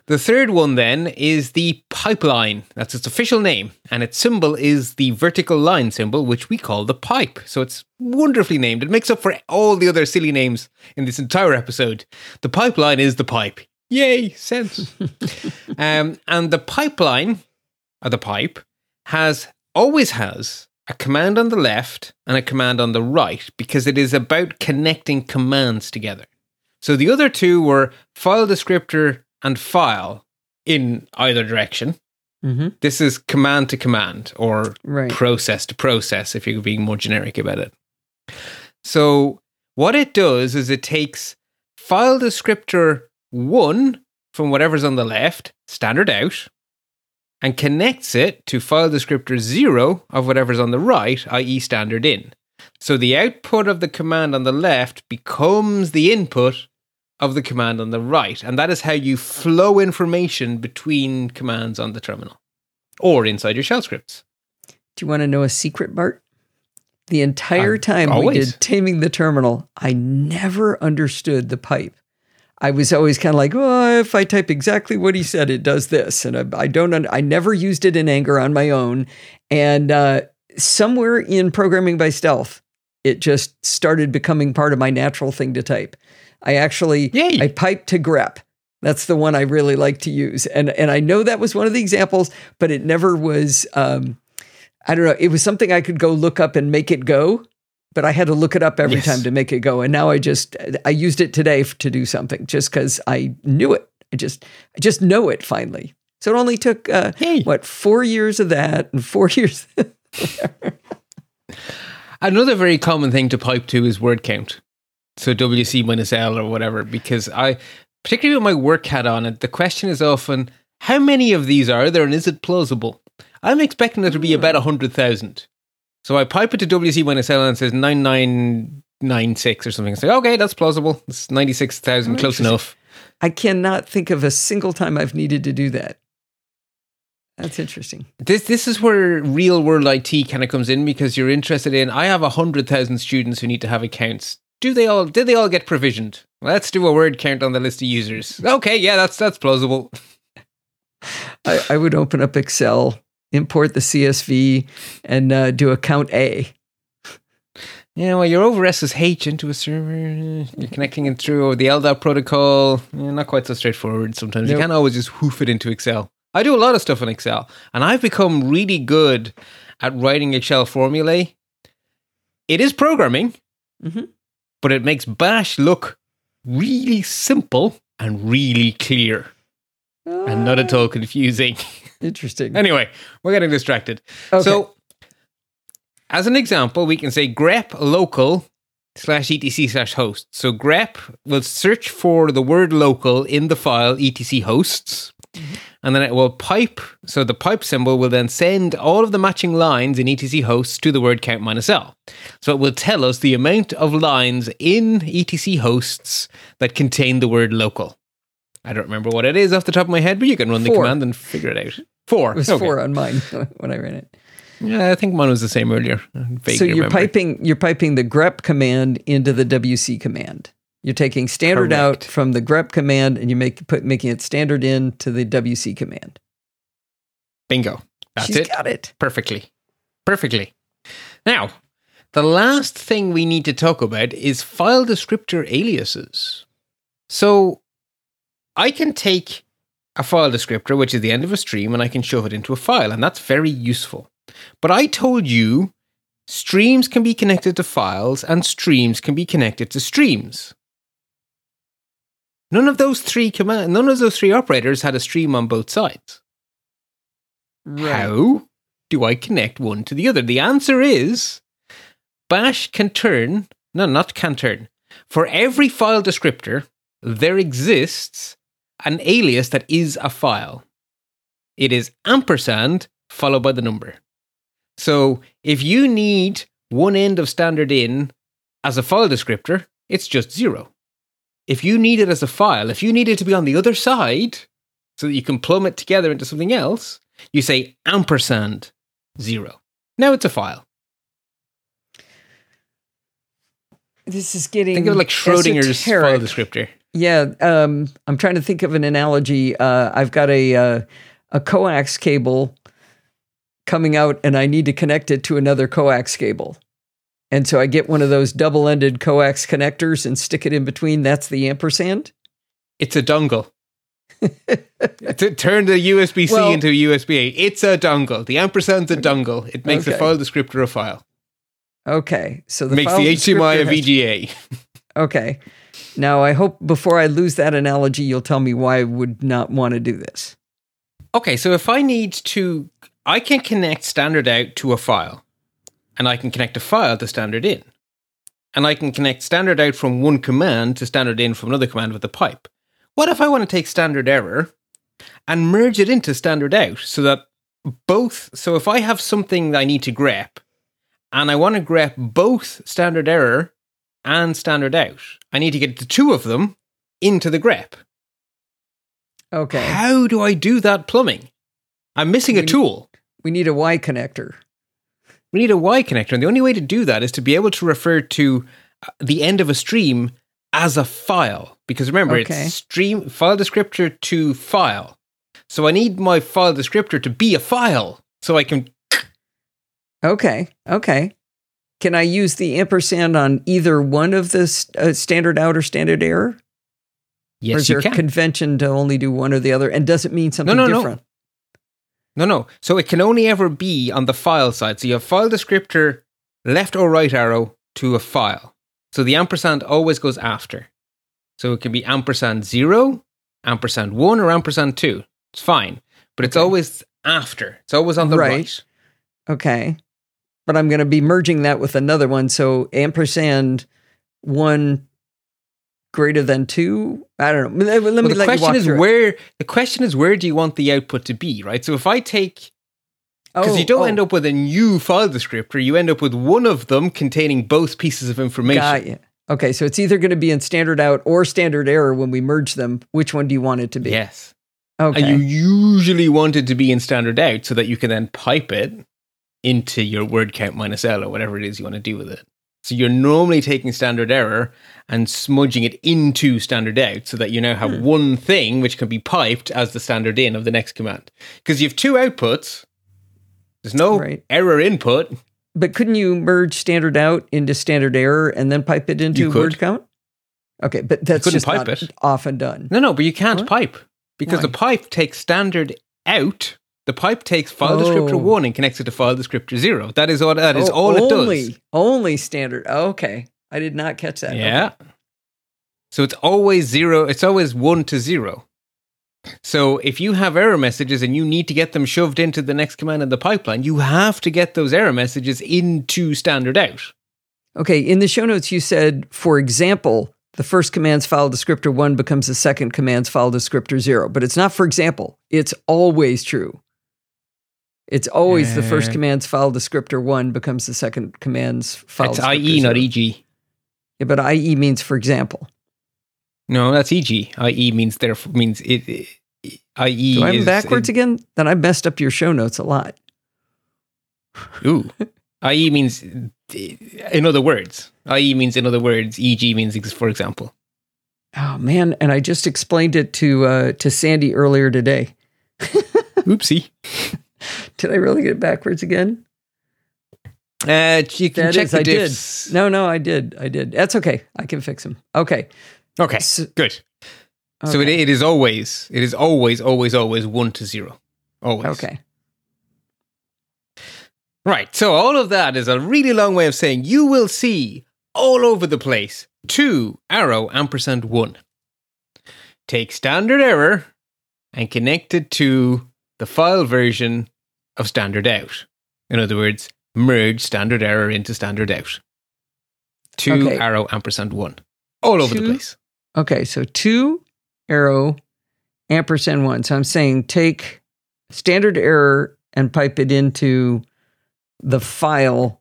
The third one then is the pipeline. That's its official name. And its symbol is the vertical line symbol, which we call the pipe. So it's wonderfully named. It makes up for all the other silly names in this entire episode. The pipeline is the pipe. Yay, sense. um, and the pipeline, or the pipe, has always has a command on the left and a command on the right because it is about connecting commands together. So the other two were file descriptor and file in either direction. hmm This is command to command or Right. process to process if you're being more generic about it. So what it does is it takes file descriptor 1 from whatever's on the left, standard out, and connects it to file descriptor 0 of whatever's on the right, i.e. standard in. So the output of the command on the left becomes the input of the command on the right. And that is how you flow information between commands on the terminal or inside your shell scripts. Do you want to know a secret, Bart? The entire Um, time we always. did Taming the Terminal, I never understood the pipe. I was always kind of like, oh, if I type exactly what he said, it does this. And I, I don't, I never used it in anger on my own. And uh, somewhere in Programming by Stealth, it just started becoming part of my natural thing to type. I actually, Yay. I piped to grep. That's the one I really like to use. And, and I know that was one of the examples, but it never was, um, I don't know. It was something I could go look up and make it go, but I had to look it up every Yes. time to make it go. And now I just I used it today to do something just because I knew it. I just I just know it finally. So it only took uh, Hey. what four years of that and four years. Another very common thing to pipe to is word count. So WC minus L or whatever, because I, particularly with my work hat on it, the question is often, how many of these are there and is it plausible? I'm expecting there to be about 100,000. So I pipe it to WC minus L and it says 9996 or something. I say, okay, that's plausible. It's 96,000, Oh, close enough. I cannot think of a single time I've needed to do that. That's interesting. This this is where real world IT kind of comes in because you're interested in. I have hundred thousand students who need to have accounts. Do they all? Did they all get provisioned? Let's do a word count on the list of users. Okay, yeah, that's that's plausible. I, I would open up Excel, import the CSV, and uh, do a count A. Yeah, well, you're over SSH into a server. You're connecting it through the LDAP protocol. Yeah, not quite so straightforward. Sometimes you can't always just hoof it into Excel. I do a lot of stuff in Excel, and I've become really good at writing Excel formulae. It is programming, Mhm. but it makes Bash look really simple and really clear and not at all confusing. Interesting. anyway, we're getting distracted. Okay. So, as an example, we can say grep local slash etc slash host. So grep will search for the word local in the file etc hosts. Mm-hmm. And then it will pipe. So the pipe symbol will then send all of the matching lines in etc hosts to the word count minus L. So it will tell us the amount of lines in etc hosts that contain the word local. I don't remember what it is off the top of my head, but you can run the command and figure it out. Four. it was Okay. four on mine when I ran it. Yeah, I think mine was the same earlier. So you're remember. piping you're piping the grep command into the WC command. You're taking standard out from the grep command and you make put making it standard in to the WC command. Bingo. That's She's it. got it. Perfectly. Perfectly. Now, the last thing we need to talk about is file descriptor aliases. So I can take a file descriptor, which is the end of a stream, and I can shove it into a file, and that's very useful. But I told you streams can be connected to files, and streams can be connected to streams. None of those three command, none of those three operators had a stream on both sides. Right. How do I connect one to the other? The answer is Bash can turn, no, not can turn. For every file descriptor, there exists an alias that is a file. It is ampersand followed by the number. So if you need one end of standard in as a file descriptor, it's just zero. If you need it as a file, if you need it to be on the other side so that you can plumb it together into something else, you say ampersand zero. Now it's a file. This is getting Think of like Schrodinger's file esoteric. descriptor. Yeah, um, I'm trying to think of an analogy. Uh, I've got a uh, a coax cable coming out, and I need to connect it to another coax cable. And so I get one of those double-ended coax connectors and stick it in between. That's the ampersand. It's a dongle. to turn the USB C Well- into a USB A. It's a dongle. The ampersand's a dongle. It makes Okay. a file descriptor a file. Okay, so the makes the HDMI a VGA. Okay, now I hope before I lose that analogy, you'll tell me why I would not want to do this. Okay, so if I need to, I can connect standard out to a file, and I can connect a file to standard in, and I can connect standard out from one command to standard in from another command with a pipe. What if I want to take standard error and merge it into standard out so that both, so if I have something that I need to grep, and I want to grep both standard error and standard out, I need to get the two of them into the grep. Okay, How do I do that plumbing? I'm missing a We- tool. we need a Y connector. We need a Y connector, and the only way to do that is to be able to refer to uh, the end of a stream as a file. Because remember, Okay. it's stream file descriptor to file. So I need my file descriptor to be a file, so I can. Okay, okay. Can I use the ampersand on either one of the uh, standard out or standard error? or Yes, is you there can. a convention to only do one or the other? And does it mean something no, no. different? No, no. So it can only ever be on the file side. So you have file descriptor left or right arrow to a file. So the ampersand always goes after. So it can be ampersand zero, ampersand one, or ampersand two. It's fine. But it's Okay. always after. It's always on the Right. right. Okay. But I'm going to be merging that with another one. So ampersand one greater than two. I don't know. Let, let Well, me the let question is through it. where the question is where do you want the output to be, right? So if I take because Oh, you don't oh, end up with a new file descriptor, you end up with one of them containing both pieces of information. Got you. Okay, so it's either going to be in standard out or standard error when we merge them. Which one do you want it to be? Yes. Okay. And you usually want it to be in standard out so that you can then pipe it into your word count minus L or whatever it is you want to do with it. So you're normally taking standard error and smudging it into standard out so that you now have Hmm. one thing which can be piped as the standard in of the next command. Because you have two outputs, there's no Right. error input. But couldn't you merge standard out into standard error and then pipe it into word count? Okay, but that's just not it. often done. No, no, but you can't What? pipe because the pipe takes standard out. The pipe takes file descriptor Oh. one and connects it to file descriptor zero. That is all. That is Oh, all it only, does. Only standard. Oh, okay. I did not catch that. Okay. Yeah. So it's always zero. It's always one to zero. So if you have error messages and you need to get them shoved into the next command in the pipeline, you have to get those error messages into standard out. Okay. In the show notes, you said, for example, the first command's file descriptor one becomes the second command's file descriptor zero. But it's not for example. It's always true. It's always the first command's file descriptor one becomes the second command's file It's IE, not. EG. Yeah, but IE means for example. No, that's EG. IE means therefore means it. it IE Do I have them is backwards again? Then I messed up your show notes a lot. Ooh. IE means, in other words, IE means in other words, EG means for example. Oh man! And I just explained it to uh, to Sandy earlier today. Oopsie. Did I really get it backwards again? Uh, you can That check is, the I did. diffs. No, no, I did. I did. That's okay. I can fix them. Okay. Okay, So, good. So it, it is always, it is always, always, always one to zero. Always. okay. Right. So all of that is a really long way of saying you will see all over the place two arrow ampersand one. Take standard error and connect it to the file version of standard out. In other words, merge standard error into standard out. Two Okay. arrow ampersand one. All over Two- the place. Okay, so two arrow ampersand one. So I'm saying take standard error and pipe it into the file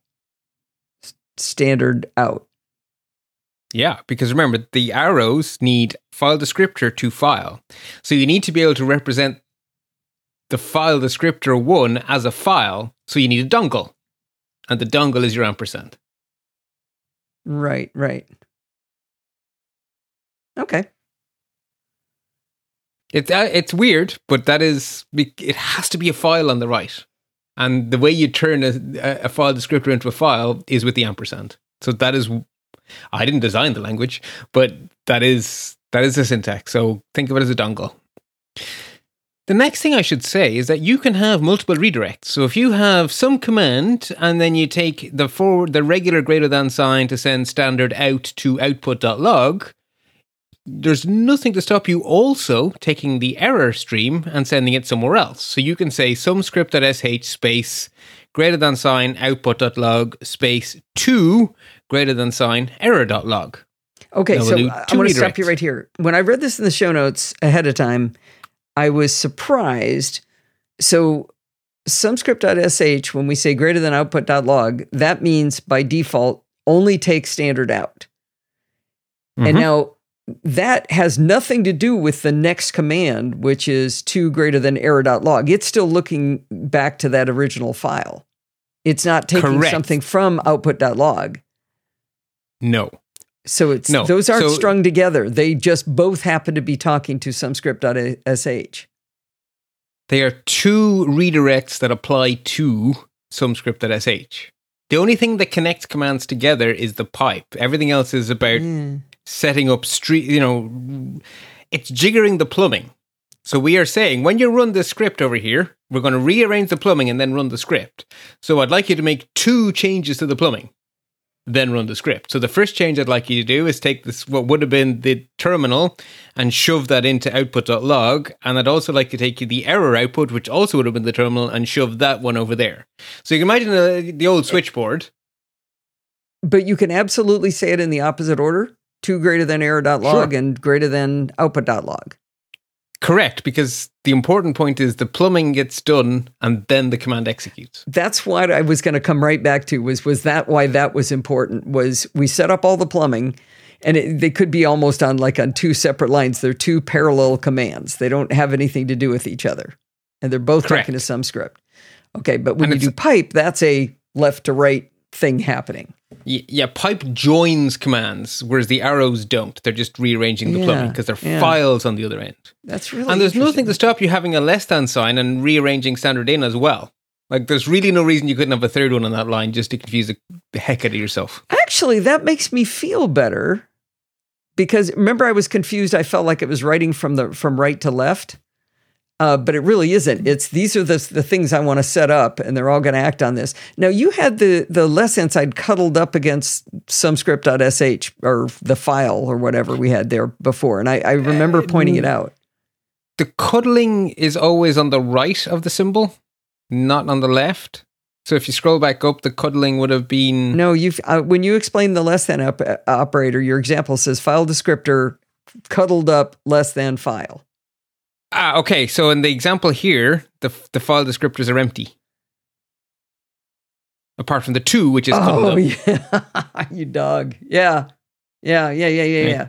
standard out. Yeah, because remember, the arrows need file descriptor to file. So you need to be able to represent the file descriptor one as a file. So you need a dongle. And the dongle is your ampersand. Right, right. Okay. It's uh, it's weird, but that is it has to be a file on the right, and the way you turn a, a file descriptor into a file is with the ampersand. So that is, I didn't design the language, but that is that is the syntax. So think of it as a dongle. The next thing I should say is that you can have multiple redirects. So if you have some command and then you take the forward the regular greater than sign to send standard out to output.log, there's nothing to stop you also taking the error stream and sending it somewhere else. So you can say some script.sh space greater than sign output.log space two greater than sign error.log. Okay, so I'm going to stop you right here. When I read this in the show notes ahead of time, I was surprised. So, sumscript.sh, when we say greater than output.log, that means by default only take standard out. And Mhm. now that has nothing to do with the next command, which is two greater than error.log. It's still looking back to that original file. It's not taking Correct. something from output.log. No. So it's No. those aren't So- strung together. They just both happen to be talking to some script.sh. They are two redirects that apply to sumscript.sh. The only thing that connects commands together is the pipe. Everything else is about Yeah. setting up street, you know, it's jiggering the plumbing. So we are saying when you run this script over here, we're going to rearrange the plumbing and then run the script. So I'd like you to make two changes to the plumbing, then run the script. So the first change I'd like you to do is take this what would have been the terminal and shove that into output.log. And I'd also like to take you the error output, which also would have been the terminal, and shove that one over there. So you can imagine uh, the old switchboard. But you can absolutely say it in the opposite order two greater than error.log Sure. and greater than output.log. Correct, because the important point is the plumbing gets done and then the command executes. That's what I was going to come right back to was was that why that was important was we set up all the plumbing and it, they could be almost on like on two separate lines. They're two parallel commands. They don't have anything to do with each other. And they're both Correct. talking to some script. Okay, but when And you do pipe, that's a left to right thing happening. Yeah, pipe joins commands, whereas the arrows don't. They're just rearranging the Yeah, plumbing because they're yeah. files on the other end. That's really and there's nothing to stop you having a less than sign and rearranging standard in as well. Like, there's really no reason you couldn't have a third one on that line just to confuse the, the heck out of yourself. Actually, that makes me feel better because remember I was confused. I felt like it was writing from the from right to left, uh, but it really isn't. It's these are the the things I want to set up, and they're all going to act on this. Now you had the the less inside cuddled up against some script.sh or the file or whatever we had there before, and I, I remember pointing it out. The cuddling is always on the right of the symbol, not on the left. So if you scroll back up, the cuddling would have been. No, you've uh, when you explain the less than op- uh, operator, your example says file descriptor cuddled up less than file. Ah, okay. So in the example here, the the file descriptors are empty, apart from the two, which is Oh yeah, you dog. Yeah, yeah, yeah, yeah, yeah, Yeah. yeah.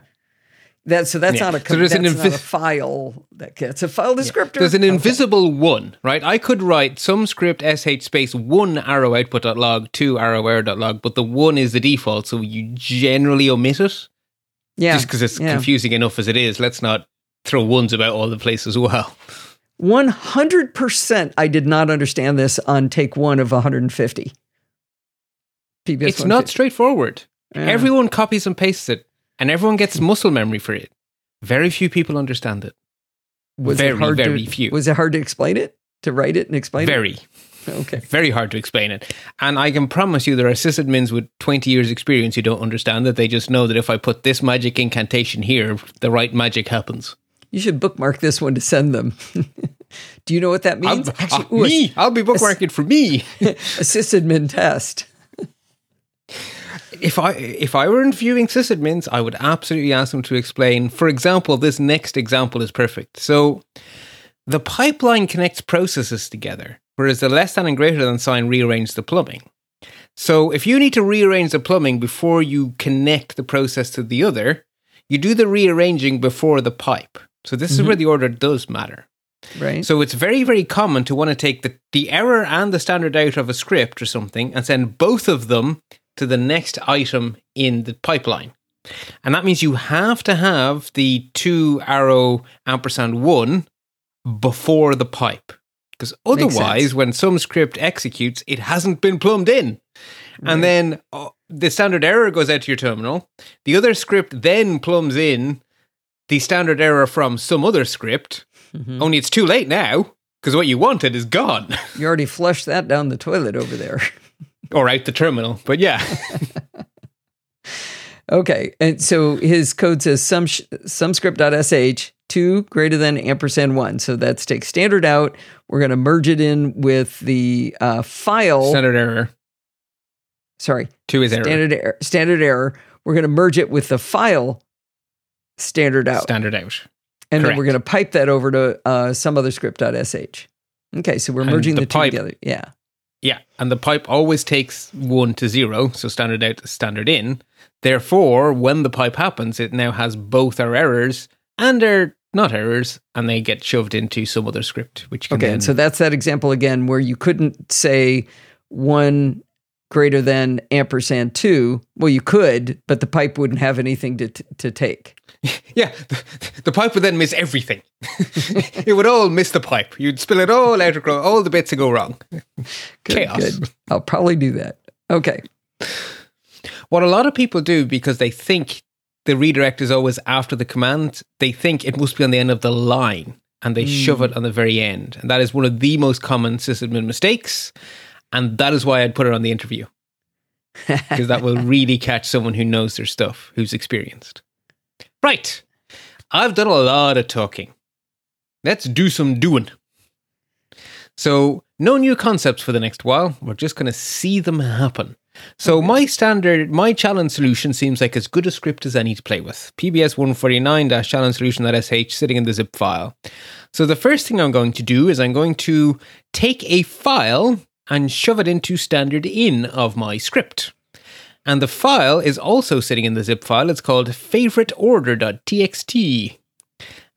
That so that's Yeah. not a So there's an invi- a file. That it's a file descriptor. There's an Okay. invisible one, right? I could write some script sh space one arrow output.log, two arrow error.log, but the one is the default, so you generally omit it Yeah, just because it's yeah. confusing enough as it is. Let's not throw ones about all the place as well. One hundred percent. I did not understand this on take one of 150. PBS it's not straightforward. Yeah. Everyone copies and pastes it, and everyone gets muscle memory for it. Very few people understand it. Was very, it hard very to, few. Was it hard to explain it? To write it and explain it? Very. Okay. Very hard to explain it. And I can promise you there are sysadmins with 20 years experience who don't understand it. They just know that if I put this magic incantation here, the right magic happens. You should bookmark this one to send them. Do you know what that means? I'll, Actually, uh, ooh, me, I'll be bookmarking for me. a sysadmin test. if I if I were interviewing sysadmins, I would absolutely ask them to explain. For example, this next example is perfect. So the pipeline connects processes together, whereas the less than and greater than sign rearrange the plumbing. So if you need to rearrange the plumbing before you connect the process to the other, you do the rearranging before the pipe. So this mm-hmm. is where the order does matter. Right. So it's very, very common to want to take the, the error and the standard out of a script or something and send both of them to the next item in the pipeline. And that means you have to have the two arrow ampersand one before the pipe. Because otherwise, when some script executes, it hasn't been plumbed in. Right. And then uh, the standard error goes out to your terminal. The other script then plumbs in the standard error from some other script. Mm-hmm. Only it's too late now because what you wanted is gone. You already flushed that down the toilet over there. or out the terminal, but yeah. okay. And so his code says some, sh- some script.sh two greater than ampersand one. So that's take standard out. We're going to merge it in with the uh, file. Standard error. Sorry. Two is standard error. error. Standard error. We're going to merge it with the file standard out. Standard out. And Correct. then we're going to pipe that over to uh, some other script.sh. Okay, so we're merging the, the pipe, two together. Yeah. Yeah, and the pipe always takes one to zero, so standard out to standard in. Therefore, when the pipe happens, it now has both our errors and our not errors, and they get shoved into some other script. Which okay, then... so that's that example again where you couldn't say one greater than ampersand two. Well, you could, but the pipe wouldn't have anything to to take. Yeah, the, the, pipe would then miss everything. it would all miss the pipe. You'd spill it all out across all the bits would go wrong. Good, Chaos. Good. I'll probably do that. Okay. What a lot of people do because they think the redirect is always after the command, they think it must be on the end of the line and they mm. shove it on the very end. And that is one of the most common sysadmin mistakes. And that is why I'd put it on the interview. Because that will really catch someone who knows their stuff, who's experienced. Right. I've done a lot of talking. Let's do some doing. So, no new concepts for the next while. We're just going to see them happen. So, okay. my standard, my challenge solution seems like as good a script as any to play with. PBS 149 challenge solution.sh sitting in the zip file. So, the first thing I'm going to do is I'm going to take a file and shove it into standard in of my script. And the file is also sitting in the zip file. It's called favoriteorder.txt.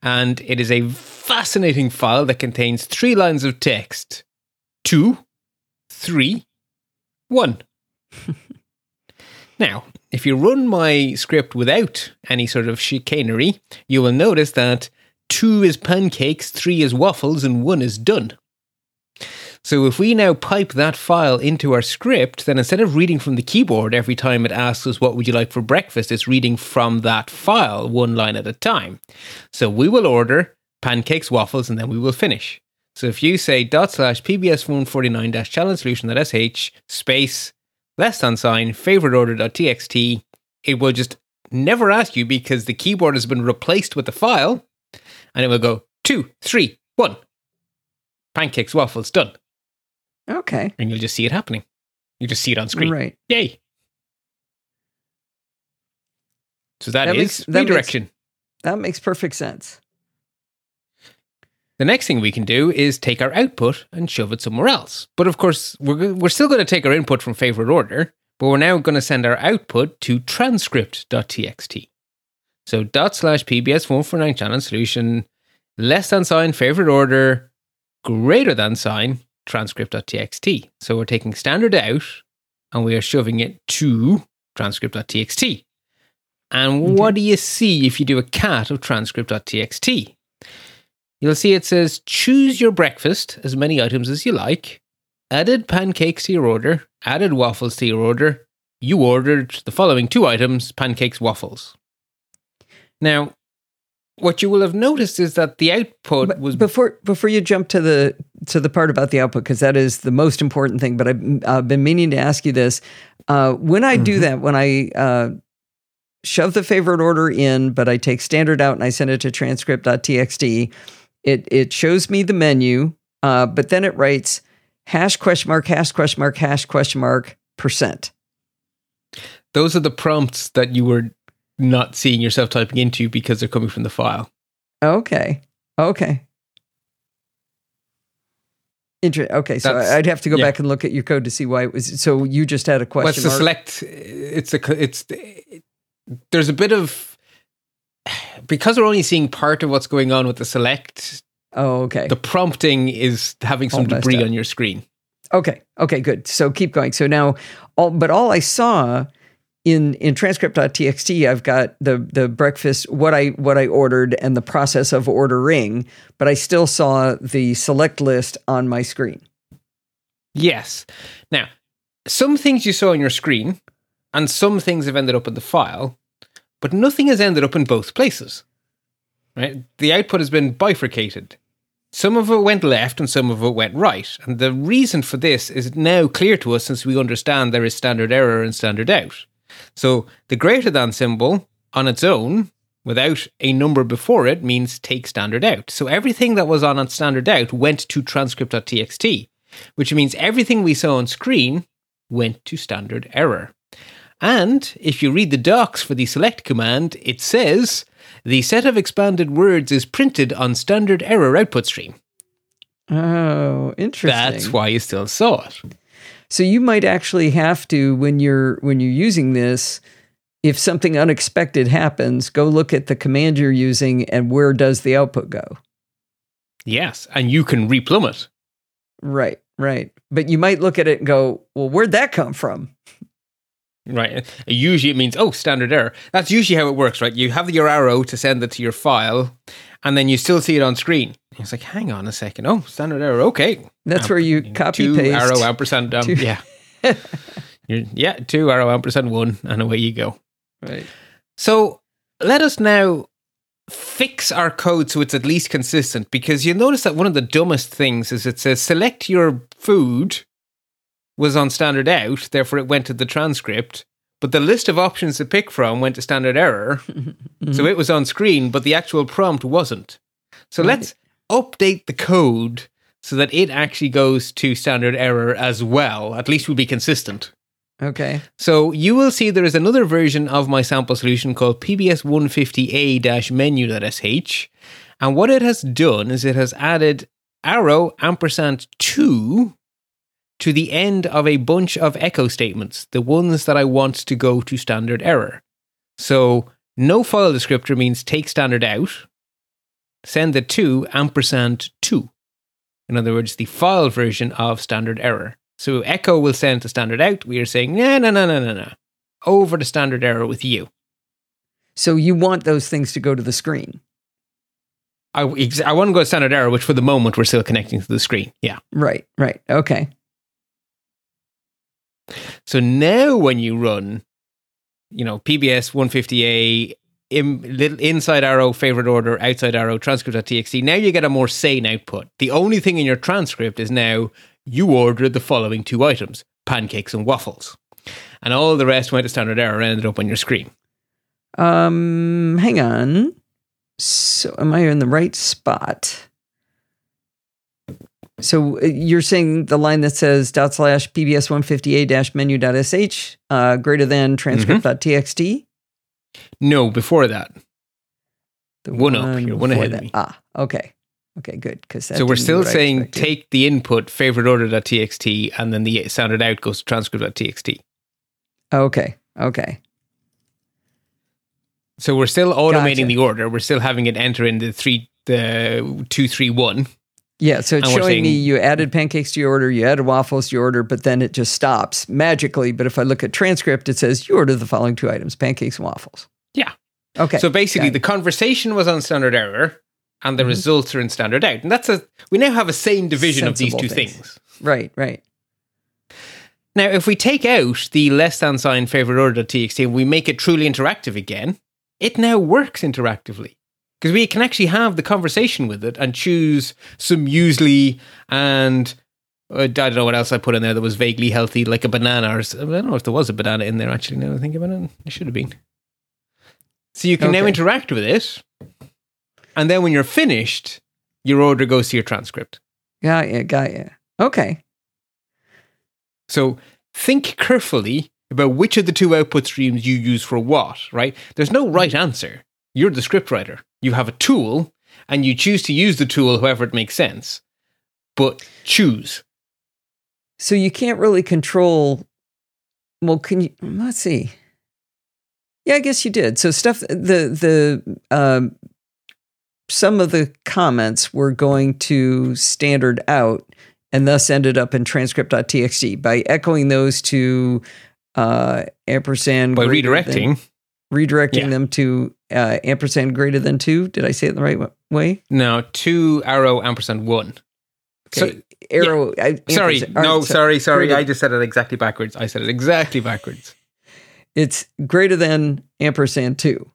And it is a fascinating file that contains three lines of text two, three, one. now, if you run my script without any sort of chicanery, you will notice that two is pancakes, three is waffles, and one is done. So if we now pipe that file into our script, then instead of reading from the keyboard every time it asks us what would you like for breakfast, it's reading from that file one line at a time. So we will order pancakes, waffles, and then we will finish. So if you say dot slash pbs149 dash challenge solution.sh space less than sign favorite order.txt, it will just never ask you because the keyboard has been replaced with the file and it will go two, three, one. Pancakes, waffles, done. Okay. And you'll just see it happening. You just see it on screen. Right. Yay. So that, that is makes, that redirection. Makes, that makes perfect sense. The next thing we can do is take our output and shove it somewhere else. But of course, we're, we're still going to take our input from favorite order, but we're now going to send our output to transcript.txt. So dot slash pbs149 challenge solution less than sign favorite order greater than sign transcript.txt. So we're taking standard out and we are shoving it to transcript.txt. And okay. what do you see if you do a cat of transcript.txt? You'll see it says choose your breakfast, as many items as you like, added pancakes to your order, added waffles to your order. You ordered the following two items pancakes, waffles. Now, what you will have noticed is that the output but was before before you jump to the to the part about the output because that is the most important thing. But I've, I've been meaning to ask you this. Uh, when I mm-hmm. do that, when I uh, shove the favorite order in, but I take standard out and I send it to transcript.txt, it it shows me the menu, uh, but then it writes hash question mark hash question mark hash question mark percent. Those are the prompts that you were not seeing yourself typing into because they're coming from the file. Okay. Okay. Inter- okay, so That's, I'd have to go yeah. back and look at your code to see why it was. So you just had a question. Well, it's mark? select. It's a. It's it, there's a bit of because we're only seeing part of what's going on with the select. Oh, okay. The prompting is having some debris on your screen. Okay. Okay. Good. So keep going. So now, all but all I saw in in transcript.txt I've got the the breakfast what I what I ordered and the process of ordering, but I still saw the select list on my screen. Yes. Now, some things you saw on your screen and some things have ended up in the file, but nothing has ended up in both places. Right? The output has been bifurcated. Some of it went left and some of it went right. And the reason for this is now clear to us since we understand there is standard error and standard out. So the greater than symbol on its own, without a number before it, means take standard out. So everything that was on standard out went to transcript.txt, which means everything we saw on screen went to standard error. And if you read the docs for the select command, it says the set of expanded words is printed on standard error output stream. Oh, interesting. That's why you still saw it. So you might actually have to when you're when you're using this if something unexpected happens, go look at the command you're using and where does the output go? Yes, and you can replumb it. Right, right. But you might look at it and go, "Well, where'd that come from?" Right. Usually it means, oh, standard error. That's usually how it works, right? You have your arrow to send it to your file, and then you still see it on screen. It's like, hang on a second. Oh, standard error. Okay. That's where you copy two paste. arrow ampersand. Um, yeah. yeah, two arrow ampersand one, and away you go. Right. So let us now fix our code so it's at least consistent because you notice that one of the dumbest things is it says select your food was on standard out, therefore it went to the transcript. But the list of options to pick from went to standard error. mm-hmm. So it was on screen, but the actual prompt wasn't. So right. let's update the code so that it actually goes to standard error as well. At least we'll be consistent. Okay. So you will see there is another version of my sample solution called pbs150a-menu.sh. And what it has done is it has added arrow ampersand 2 to the end of a bunch of echo statements, the ones that I want to go to standard error. So no file descriptor means take standard out, send the to ampersand 2. In other words, the file version of standard error. So echo will send to standard out. We are saying, no, no, no, no, no, no. Over to standard error with you. So you want those things to go to the screen. I, I want to go to standard error, which for the moment we're still connecting to the screen. Yeah. Right, right. Okay. So now when you run, you know, PBS 150A, in, little inside arrow, favorite order, outside arrow, transcript.txt, now you get a more sane output. The only thing in your transcript is now you ordered the following two items pancakes and waffles. And all the rest went to standard error and ended up on your screen. Um, hang on. So, am I in the right spot? So uh, you're saying the line that says dot slash pbs 150a dash menu dot sh uh, greater than transcript.txt? No, before that. The one, one up. You're one ahead that. of me. Ah, okay. Okay, good. Because so we're still saying take the input favorite order.txt and then the standard out goes to transcript.txt. Okay. Okay. So we're still automating gotcha. the order. We're still having it enter in the three, the two, three, one. Yeah, so it's showing saying, me you added pancakes to your order, you added waffles to your order, but then it just stops magically. But if I look at transcript, it says you ordered the following two items: pancakes and waffles. Yeah. Okay. So basically, the conversation was on standard error, and the mm-hmm. results are in standard out, and that's a we now have a same division Sensible of these two things. things. Right. Right. Now, if we take out the less than sign favorite order.txt and we make it truly interactive again, it now works interactively. Because we can actually have the conversation with it and choose some muesli and uh, I don't know what else I put in there that was vaguely healthy, like a banana. Or I don't know if there was a banana in there. Actually, now I think about it, it should have been. So you can okay. now interact with it, and then when you're finished, your order goes to your transcript. Got you. Got you. Okay. So think carefully about which of the two output streams you use for what. Right? There's no right answer. You're the script writer. You have a tool, and you choose to use the tool however it makes sense. But choose so you can't really control. Well, can you? Let's see. Yeah, I guess you did. So stuff the the um, some of the comments were going to standard out and thus ended up in transcript.txt by echoing those to uh, ampersand by redirecting than, redirecting yeah. them to uh, ampersand greater than two. Did I say it the right way? No, two arrow ampersand one. Okay. So, arrow. Yeah. I, sorry, no, sorry, sorry. I just said it exactly backwards. I said it exactly backwards. It's greater than ampersand two.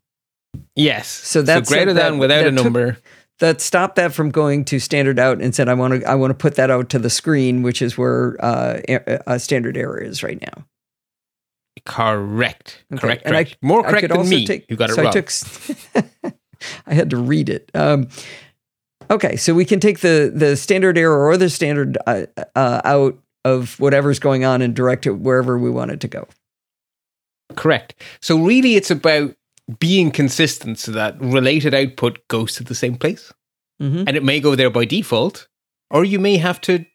Yes. So that's so greater than that, without that a number. Took, that stopped that from going to standard out and said I want to I want to put that out to the screen, which is where uh, a standard error is right now. Correct. Okay. Correct. And correct. I, More correct than me. Take, you got it so wrong. I, took, I had to read it. Um, Okay, so we can take the the standard error or the standard uh, uh, out of whatever's going on and direct it wherever we want it to go. Correct. So really, it's about being consistent so that related output goes to the same place, mm-hmm. and it may go there by default, or you may have to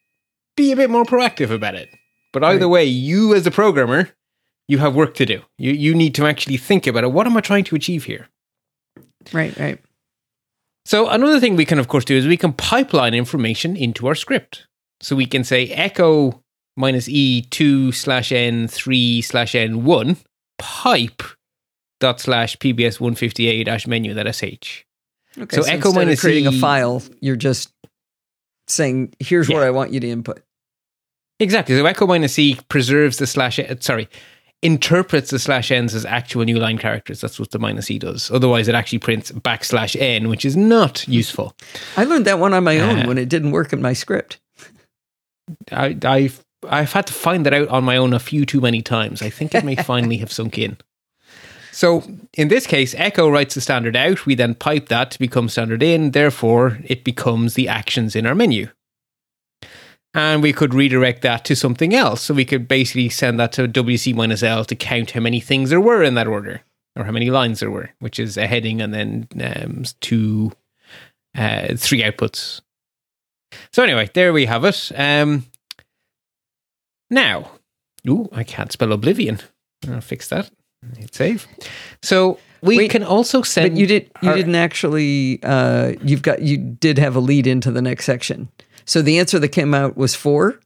be a bit more proactive about it. But either right. way, you as a programmer, you have work to do. You you need to actually think about it. What am I trying to achieve here? Right. Right. So another thing we can of course do is we can pipeline information into our script. So we can say echo minus e two slash n three slash n one pipe dot slash pbs one fifty eight dash menu that sh. Okay, so, so echo minus creating e, a file, you're just saying here's yeah. what I want you to input. Exactly. So echo minus e preserves the slash. Sorry, interprets the slash n's as actual new line characters. That's what the minus e does. Otherwise, it actually prints backslash n, which is not useful. I learned that one on my own uh, when it didn't work in my script. I, I've I've had to find that out on my own a few too many times. I think it may finally have sunk in. So in this case, Echo writes the standard out. We then pipe that to become standard in. Therefore, it becomes the actions in our menu and we could redirect that to something else. So we could basically send that to WC minus L to count how many things there were in that order, or how many lines there were, which is a heading and then um, two, uh, three outputs. So anyway, there we have it. Um, now, ooh, I can't spell oblivion. I'll fix that. Hit save. So we Wait, can also send. But you did. You our, didn't actually. Uh, you've got. You did have a lead into the next section. So the answer that came out was four.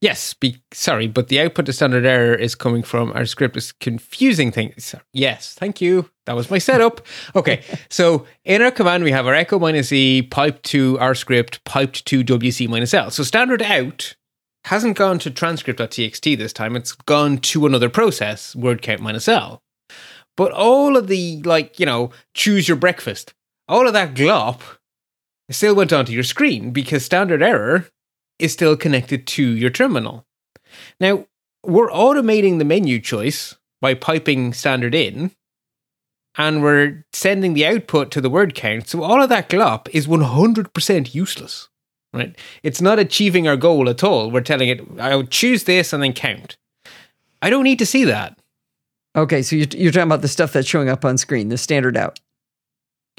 Yes, be, sorry, but the output to standard error is coming from our script is confusing things. Yes, thank you. That was my setup. Okay, so in our command, we have our echo minus e piped to our script, piped to WC minus L. So standard out hasn't gone to transcript.txt this time. It's gone to another process, word count minus L. But all of the, like, you know, choose your breakfast, all of that glop it still went onto your screen because standard error is still connected to your terminal. Now, we're automating the menu choice by piping standard in, and we're sending the output to the word count. So all of that glop is 100% useless, right? It's not achieving our goal at all. We're telling it, I'll choose this and then count. I don't need to see that. Okay, so you're, you're talking about the stuff that's showing up on screen, the standard out.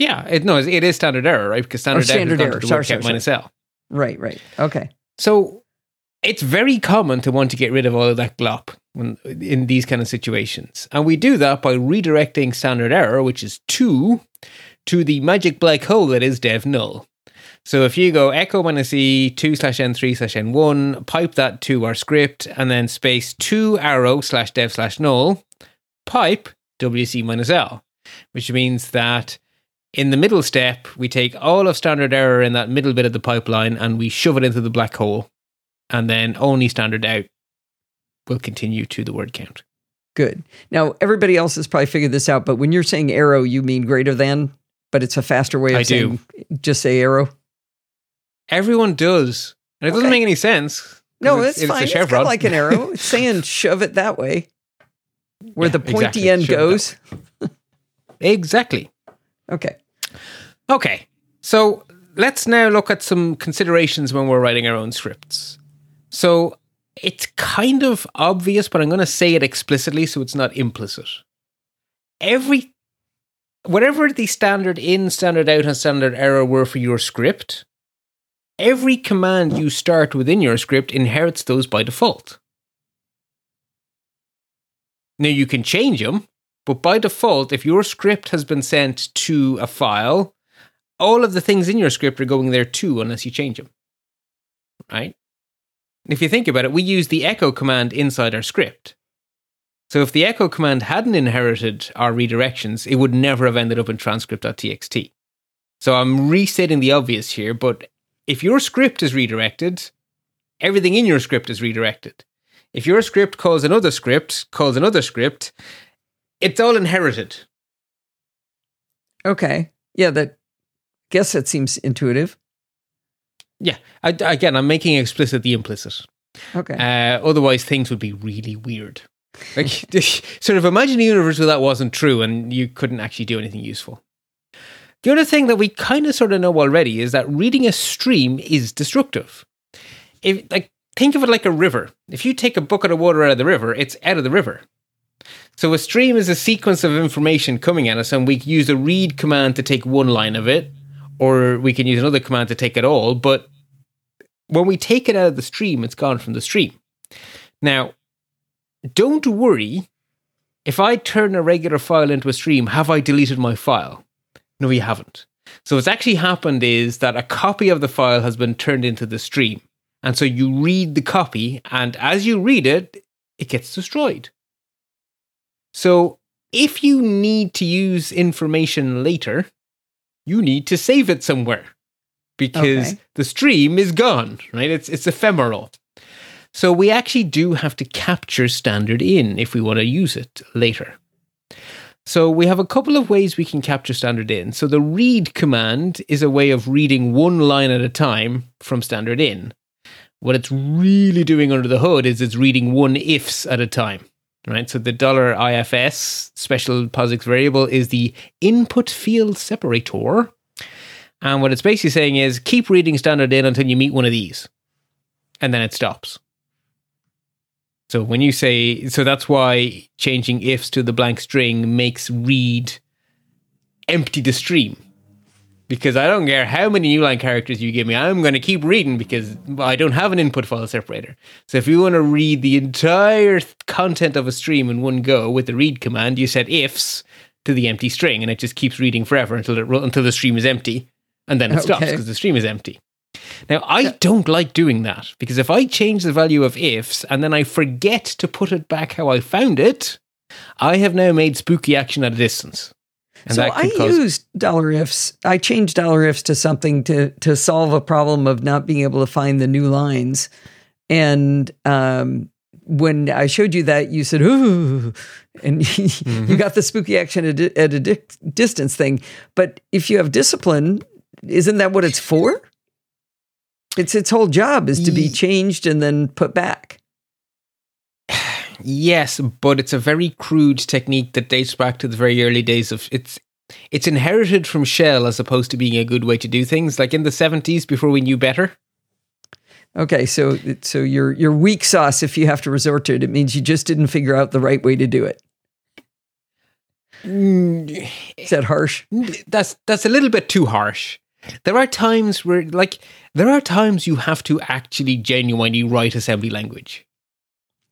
Yeah, it, no, it is standard error, right? Because standard, standard error sorry, sorry, minus sorry. L. Right, right. Okay. So it's very common to want to get rid of all of that glop when, in these kind of situations. And we do that by redirecting standard error, which is 2, to the magic black hole that is dev null. So if you go echo minus e 2 slash n3 slash n1, pipe that to our script, and then space 2 arrow slash dev slash null, pipe wc minus l, which means that in the middle step, we take all of standard error in that middle bit of the pipeline and we shove it into the black hole. And then only standard out will continue to the word count. Good. Now, everybody else has probably figured this out, but when you're saying arrow, you mean greater than but it's a faster way of I saying do. just say arrow. Everyone does. And it doesn't make any sense. No, it's, a fine. It's chevron. kind of like an arrow. It's saying shove it that way, where Yeah, the pointy exactly. end Shove goes. exactly. Okay. Okay. So let's now look at some considerations when we're writing our own scripts. So it's kind of obvious, but I'm going to say it explicitly so it's not implicit. Every, whatever the standard in, standard out, and standard error were for your script, every command you start within your script inherits those by default. Now you can change them, but by default, if your script has been sent to a file, all of the things in your script are going there too, unless you change them. Right? If you think about it, we use the echo command inside our script. So if the echo command hadn't inherited our redirections, it would never have ended up in transcript.txt. So I'm restating the obvious here, but if your script is redirected, everything in your script is redirected. If your script calls another script, calls another script, it's all inherited. Okay. Yeah, that guess that seems intuitive. Yeah. I, again, I'm making explicit the implicit. Okay. Uh, otherwise, things would be really weird. Like, sort of imagine a universe where that wasn't true and you couldn't actually do anything useful. The other thing that we kind of sort of know already is that reading a stream is destructive. If like think of it like a river. If you take a bucket of water out of the river, it's out of the river. So a stream is a sequence of information coming at us, and we use a read command to take one line of it, or we can use another command to take it all. But when we take it out of the stream, it's gone from the stream. Now, don't worry. If I turn a regular file into a stream, have I deleted my file? No, you haven't. So what's actually happened is that a copy of the file has been turned into the stream. And so you read the copy, and as you read it, it gets destroyed. So if you need to use information later, you need to save it somewhere because Okay. the stream is gone, right? It's it's ephemeral. So we actually do have to capture standard in if we want to use it later. So we have a couple of ways we can capture standard in. So the read command is a way of reading one line at a time from standard in. What it's really doing under the hood is it's reading one ifs at a time. Right? So the dollar $IFS special POSIX variable is the input field separator. And what it's basically saying is keep reading standard in until you meet one of these. And then it stops. So when you say, so that's why changing ifs to the blank string makes read empty the stream. Because I don't care how many new line characters you give me, I'm going to keep reading because I don't have an input file separator. So if you want to read the entire content of a stream in one go with the read command, you set ifs to the empty string and it just keeps reading forever until it until the stream is empty and then it stops because the stream is empty. Now, I don't like doing that because if I change the value of ifs and then I forget to put it back how I found it, I have now made spooky action at a distance. And so I cause used dollar ifs. I changed dollar ifs to something to to solve a problem of not being able to find the new lines. And um, when I showed you that, you said "ooh," and Mm-hmm. you got the spooky action at a, at a di- distance thing. But if you have discipline, isn't that what it's for? It's its whole job is to be changed and then put back. Yes, but it's a very crude technique that dates back to the very early days of it's it's inherited from Shell as opposed to being a good way to do things. Like in the 70s before we knew better. Okay, so so your your weak sauce, if you have to resort to it, it means you just didn't figure out the right way to do it. Mm. Is that harsh? Mm, that's that's a little bit too harsh. There are times where like there are times you have to actually genuinely write assembly language.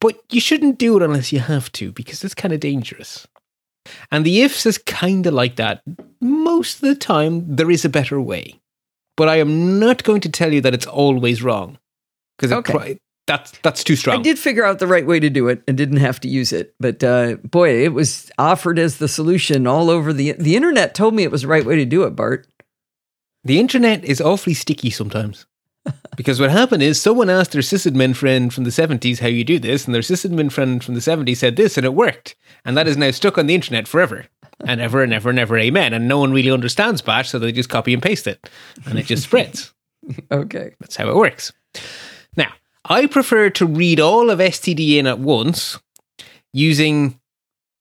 But you shouldn't do it unless you have to because it's kind of dangerous. And the ifs is kind of like that. Most of the time there is a better way. But I am not going to tell you that it's always wrong because Okay. that's that's too strong. I did figure out the right way to do it and didn't have to use it. But uh, boy, it was offered as the solution all over the the internet. Told me it was the right way to do it, Bart. The internet is awfully sticky sometimes. Because what happened is someone asked their sysadmin friend from the 70s how you do this, and their sysadmin friend from the 70s said this, and it worked. And that is now stuck on the internet forever. and ever and ever and ever amen. And no one really understands bash, so they just copy and paste it and it just spreads. okay. That's how it works. Now, I prefer to read all of STD in at once using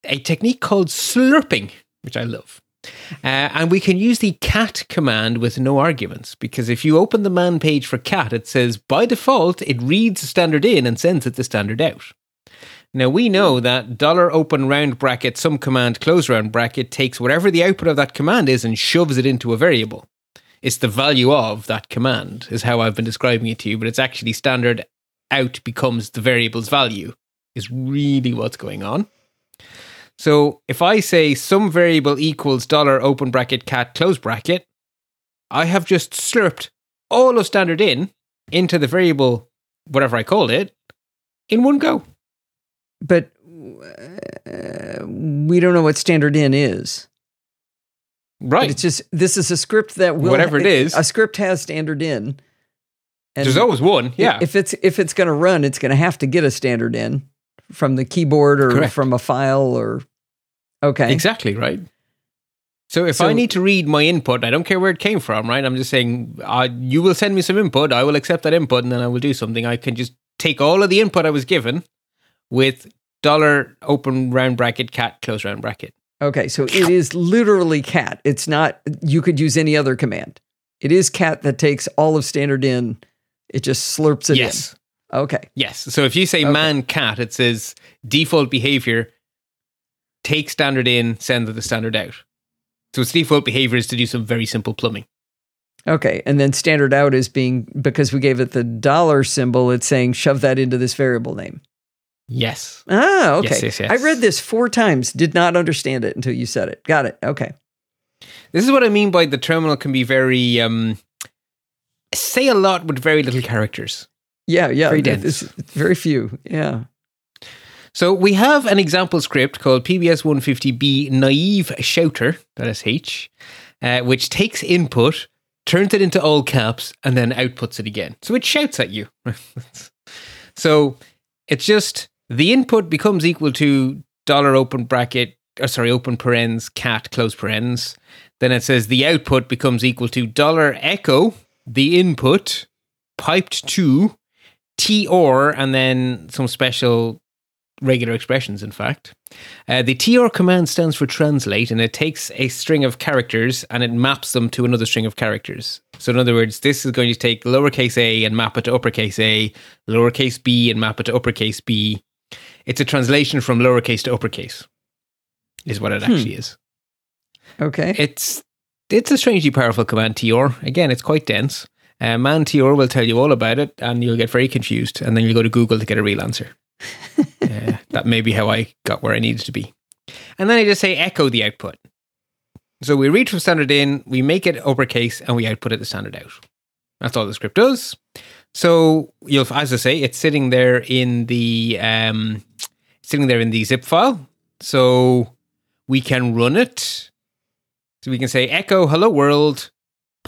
a technique called slurping, which I love. Uh, and we can use the cat command with no arguments because if you open the man page for cat, it says by default it reads standard in and sends it to standard out. Now we know that dollar open round bracket some command close round bracket takes whatever the output of that command is and shoves it into a variable. It's the value of that command is how I've been describing it to you, but it's actually standard out becomes the variable's value is really what's going on. So if I say some variable equals dollar open bracket cat close bracket, I have just slurped all of standard in into the variable, whatever I called it, in one go. But uh, we don't know what standard in is. Right. But it's just this is a script that will whatever it is. A script has standard in. And There's always one. Yeah. If it's if it's going to run, it's going to have to get a standard in from the keyboard or Correct. from a file or okay. Exactly right. So if so, i need to read my input i don't care where it came from right? I'm just saying uh, you will send me some input i will accept that input and then i will do something. I can just take all of the input i was given with dollar open round bracket cat close round bracket. Okay so it is literally cat. It's not you could use any other command. It is cat that takes all of standard in. It just slurps it yes. in Okay. Yes. So if you say okay. man cat, it says default behavior, take standard in, send the standard out. So its default behavior is to do some very simple plumbing. Okay. And then standard out is being, because we gave it the dollar symbol, it's saying shove that into this variable name. Yes. Ah, okay. Yes, yes, yes. I read this four times, did not understand it until you said it. Got it. Okay. This is what I mean by the terminal can be very, um, say a lot with very little characters. Yeah, yeah. Very dense. very few. Yeah. So we have an example script called PBS 150B Naive Shouter, that is uh, which takes input, turns it into all caps, and then outputs it again. So it shouts at you. so it's just the input becomes equal to dollar open bracket, or sorry, open parens, cat, close parens. Then it says the output becomes equal to dollar echo, the input, piped to TR and then some special regular expressions, in fact. Uh, the TR command stands for translate and it takes a string of characters and it maps them to another string of characters. So, in other words, this is going to take lowercase a and map it to uppercase a, lowercase b and map it to uppercase b. It's a translation from lowercase to uppercase, is what it hmm. actually is. Okay. It's it's a strangely powerful command, TR. Again, it's quite dense. Uh, man tr will tell you all about it, and you'll get very confused, and then you'll go to Google to get a real answer. uh, that may be how I got where I needed to be. And then I just say echo the output. So we read from standard in, we make it uppercase, and we output it to standard out. That's all the script does. So you'll, as I say, it's sitting there in the um, sitting there in the zip file. So we can run it. So we can say echo hello world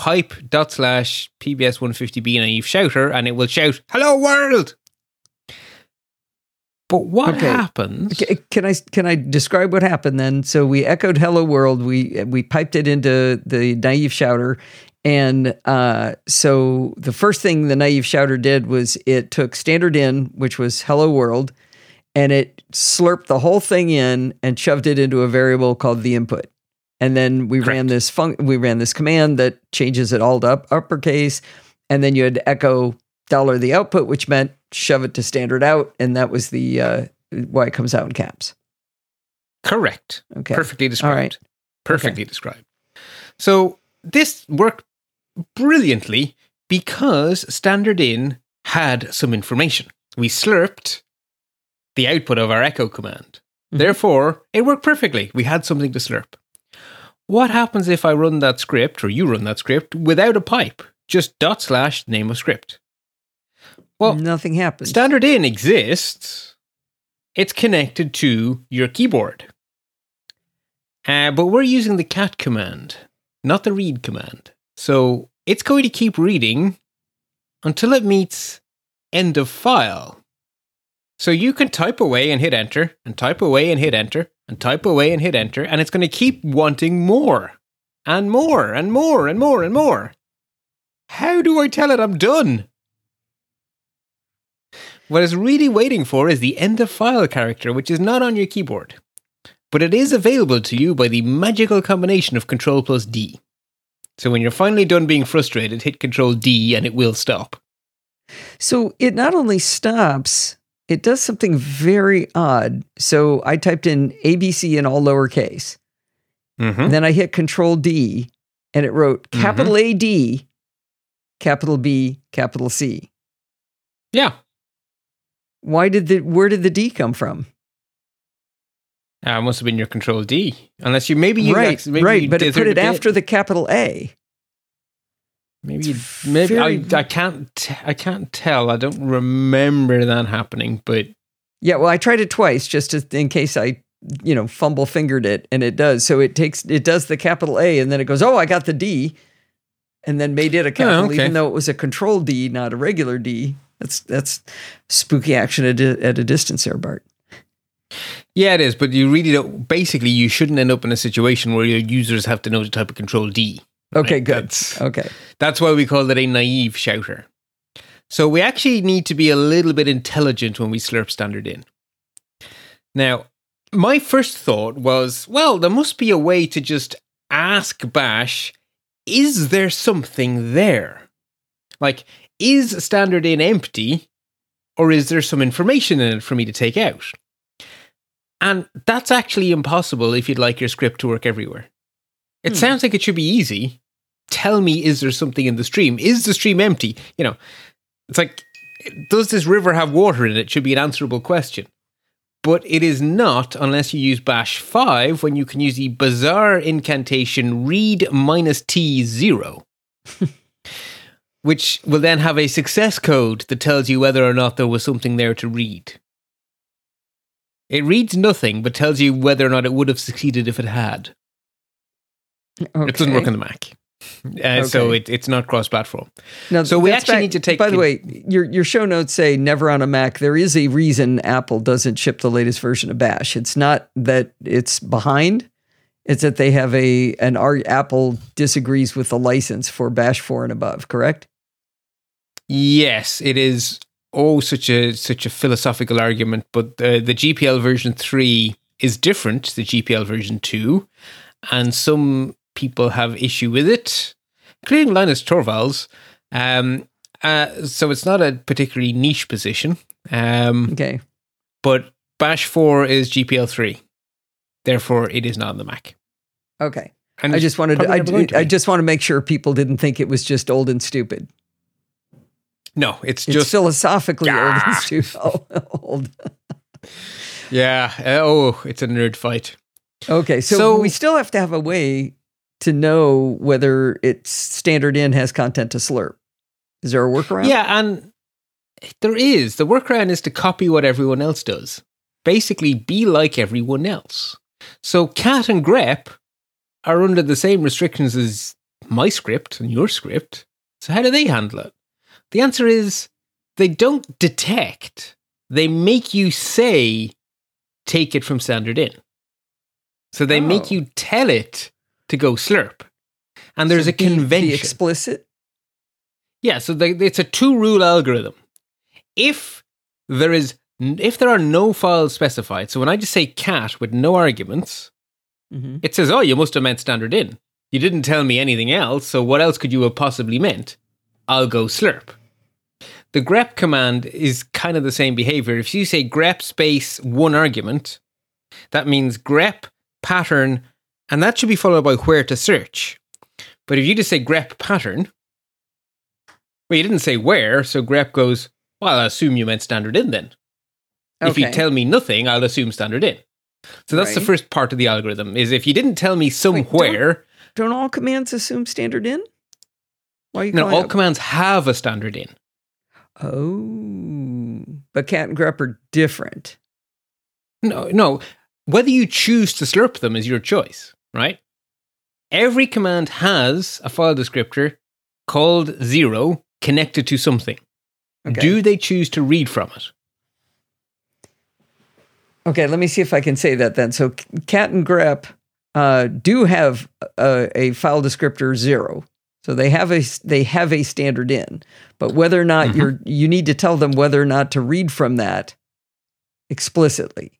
pipe dot slash PBS 150B naive shouter and it will shout, Hello world. But what okay. happens? Can I can I describe what happened then? So we echoed "Hello World." We we piped it into the naive shouter, and uh, so the first thing the naive shouter did was it took standard in, which was "Hello World," and it slurped the whole thing in and shoved it into a variable called the input. And then we Correct. ran this fun- we ran this command that changes it all to up- uppercase. And then you had echo dollar the output, which meant shove it to standard out, and that was the uh, why it comes out in caps. Correct. Okay. Perfectly described. Right. Perfectly okay. described. So this worked brilliantly because standard in had some information. We slurped the output of our echo command. Mm-hmm. Therefore, it worked perfectly. We had something to slurp. What happens if I run that script, or you run that script, without a pipe? Just dot slash name of script. Well, nothing happens. Standard in exists. It's connected to your keyboard. Uh, but we're using the cat command, not the read command. So it's going to keep reading until it meets end of file. So you can type away and hit enter, and type away and hit enter, and type away and hit enter, and it's going to keep wanting more and more and more and more and more. How do I tell it I'm done? What it's really waiting for is the end of file character, which is not on your keyboard, but it is available to you by the magical combination of Control plus D. So when you're finally done being frustrated, hit Control D and it will stop. So it not only stops, it does something very odd. So I typed in ABC in all lowercase. Mm-hmm. Then I hit Control D and it wrote capital AD, capital B, capital C. Yeah. Why did the where did the D come from? Uh, it must have been your Control D, unless you maybe you right, maybe right, you but it put it after the capital A. Maybe maybe very- I, I can't t- I can't tell. I don't remember that happening, but Yeah, well, I tried it twice just to, in case I, you know, fumble fingered it, and it does. So it takes it does the capital A, and then it goes, oh, I got the D, and then made it a oh, capital, okay. even though it was a control D, not a regular D. That's that's spooky action at a, at a distance there, Bart. yeah, it is. But you really don't. Basically, you shouldn't end up in a situation where your users have to know to type of Control D. Okay, Right, good. Okay, That's why we call it a naive shouter. So we actually need to be a little bit intelligent when we slurp standard in. Now, my first thought was, well, there must be a way to just ask Bash, is there something there? Like, is standard in empty or is there some information in it for me to take out? And that's actually impossible if you'd like your script to work everywhere. It Hmm. sounds like it should be easy. Tell me, is there something in the stream? Is the stream empty? You know, it's like, does this river have water in it? Should be an answerable question. But it is not unless you use bash 5 when you can use the bizarre incantation read minus t zero, which will then have a success code that tells you whether or not there was something there to read. It reads nothing, but tells you whether or not it would have succeeded if it had. Okay. It doesn't work on the Mac. Uh, So it, it's not cross platform. Now, So we actually need to take By the way, your your show notes say never on a Mac. There is a reason Apple doesn't ship the latest version of Bash. It's not that it's behind. It's that they have a an Apple disagrees with the license for Bash four and above. Correct? Yes, it is. Oh, such a such a philosophical argument. But the the GPL version three is different to the GPL version two, and some people have issue with it, including Linus Torvalds. Um, uh, so it's not a particularly niche position. Um, Okay. but Bash four is GPL three, therefore it is not on the Mac. Okay. And I just wanted. To, I, to I just want to make sure people didn't think it was just old and stupid. no, it's It's just philosophically old and stupid. old. yeah. uh, oh, it's a nerd fight. Okay, so, So- we still have to have a way to know whether it's standard in has content to slurp. Is there a workaround? Yeah, and there is. The workaround is to copy what everyone else does. Basically, be like everyone else. So, cat and grep are under the same restrictions as my script and your script. So, how do they handle it? The answer is they don't detect, they make you say, take it from standard in. So, they make Oh. you tell it to go slurp. And there's So a be- be convention. explicit. Yeah, so the, it's a two rule algorithm. If there is if there are no files specified, so when I just say cat with no arguments, Mhm. it says, "Oh, you must have meant standard in. You didn't tell me anything else, so what else could you have possibly meant?" I'll go slurp. The grep command is kind of the same behavior. If you say grep space one argument, that means grep pattern, and that should be followed by where to search. But if you just say grep pattern, well, you didn't say where, so grep goes, well, I assume you meant standard in then. If you tell me nothing, I'll assume standard in. So that's the first part of the algorithm is if you didn't tell me somewhere, Don't all commands assume standard in? Why are you no, all it- commands have a standard in. Oh, but cat and grep are different. No, no. Whether you choose to slurp them is your choice, right? Every command has a file descriptor called zero connected to something. Okay. Do they choose to read from it? Okay, let me see if I can say that then. So cat and grep uh, do have a, a, file descriptor zero. So they have a they have a standard in, but whether or not mm-hmm. you're you need to tell them whether or not to read from that explicitly.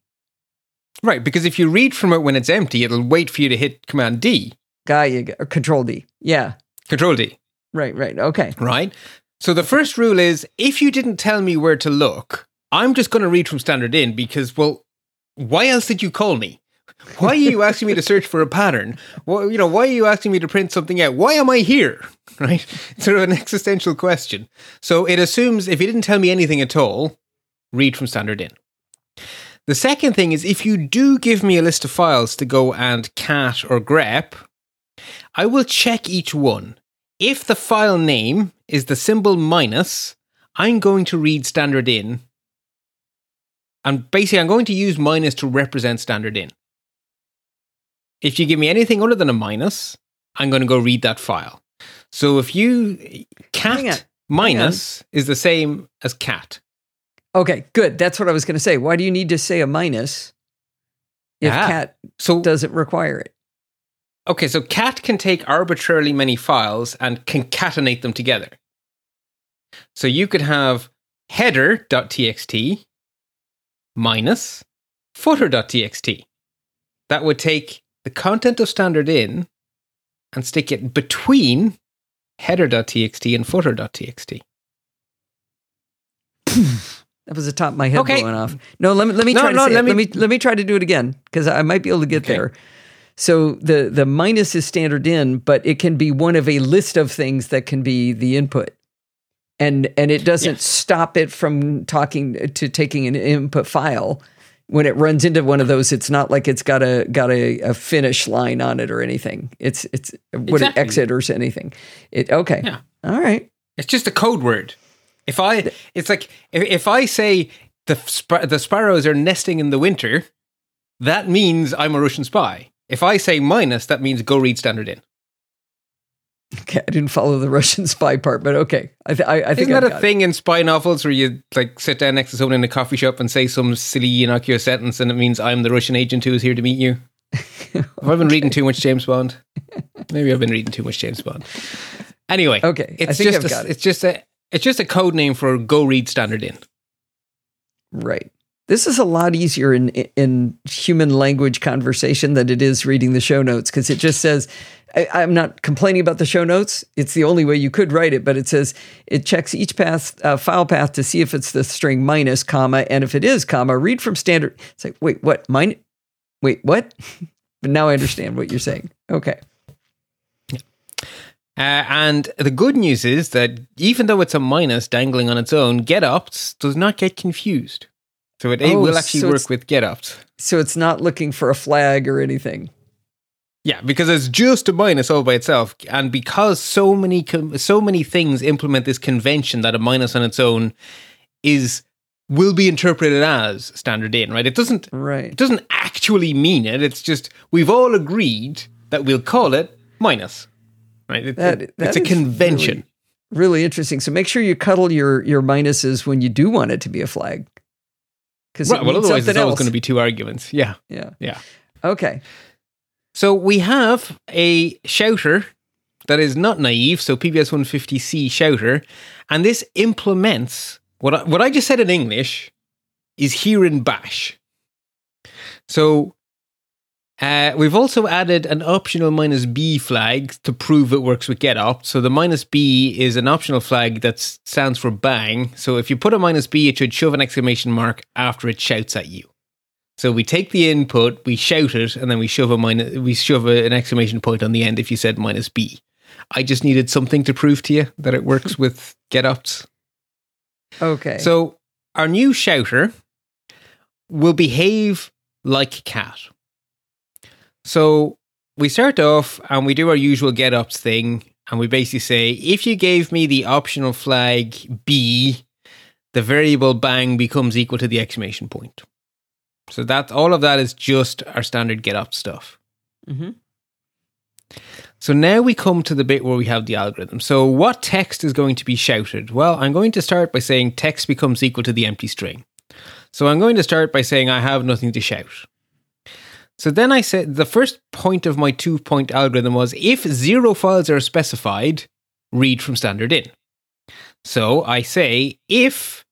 Right, because if you read from it when it's empty, it'll wait for you to hit Command D. Got you. Control D. Yeah. Control D. Right. Right. Okay. Right. So the first rule is if you didn't tell me where to look, I'm just going to read from standard in because, well, why else did you call me? Why are you asking me to search for a pattern? Well, you know, why are you asking me to print something out? Why am I here? Right? It's sort of an existential question. So it assumes if you didn't tell me anything at all, read from standard in. The second thing is if you do give me a list of files to go and cat or grep, I will check each one. If the file name is the symbol minus, I'm going to read standard in. And basically, I'm going to use minus to represent standard in. If you give me anything other than a minus, I'm going to go read that file. So if you cat minus is the same as cat. Okay, good. That's what I was going to say. Why do you need to say a minus if ah, cat so, doesn't require it? Okay, so cat can take arbitrarily many files and concatenate them together. So you could have header.txt minus footer.txt. That would take the content of standard in and stick it between header.txt and footer.txt. that was the top of my head okay. going off. No, let me let me no, try no, to let me, let me let me try to do it again because I might be able to get okay. there. So the the minus is standard in, but it can be one of a list of things that can be the input. And and it doesn't yes. stop it from talking to taking an input file. When it runs into one of those, it's not like it's got a got a, a finish line on it or anything. It's it's what exactly. exit or anything. It okay. Yeah. All right. It's just a code word. If I, it's like if, if I say the sp- the sparrows are nesting in the winter, that means I'm a Russian spy. If I say minus, that means go read standard in. Okay, I didn't follow the Russian spy part, but okay. I, th- I, I think isn't that a thing it. in spy novels where you like sit down next to someone in a coffee shop and say some silly innocuous sentence, and it means I'm the Russian agent who is here to meet you? Have I been reading too much James Bond? Maybe I've been reading too much James Bond. Anyway, okay, it's just a, it. it's just a it's just a code name for go read standard in. Right. This is a lot easier in in human language conversation than it is reading the show notes because it just says I, am not complaining about the show notes. It's the only way you could write it, but it says it checks each path uh, file path to see if it's the string minus comma, and if it is comma, read from standard. It's like wait, what? Mine? Wait, what? but now I understand what you're saying. Okay. Uh, and the good news is that even though it's a minus dangling on its own, getopts does not get confused. So it oh, will actually so work with getopts. So it's not looking for a flag or anything. Yeah, because it's just a minus all by itself, and because so many so many things implement this convention that a minus on its own is will be interpreted as standard in, right? It doesn't right. It doesn't actually mean it. It's just we've all agreed that we'll call it minus, right? It, that, it, that it's a convention. Really, really interesting. So make sure you cuddle your your minuses when you do want it to be a flag. Because right, well, otherwise it's always going to be two arguments. Yeah, yeah, yeah. Okay. So we have a shouter that is not naive. So PBS 150C shouter, and this implements what I, what I just said in English is here in Bash. So uh, we've also added an optional minus B flag to prove it works with getopt. So the minus B is an optional flag that stands for bang. So if you put a minus B, it should shove an exclamation mark after it shouts at you. So we take the input, we shout it, and then we shove a minus, we shove a, an exclamation point on the end if you said minus B. I just needed something to prove to you that it works with getopts. Okay. So our new shouter will behave like cat. So we start off and we do our usual getopts thing, and we basically say, if you gave me the optional flag B, the variable bang becomes equal to the exclamation point. So that all of that is just our standard getopt stuff. Mm-hmm. So now we come to the bit where we have the algorithm. So what text is going to be shouted? Well, I'm going to start by saying text becomes equal to the empty string. So I'm going to start by saying I have nothing to shout. So then I said the first point of my two point algorithm was if zero files are specified, read from standard in. So I say if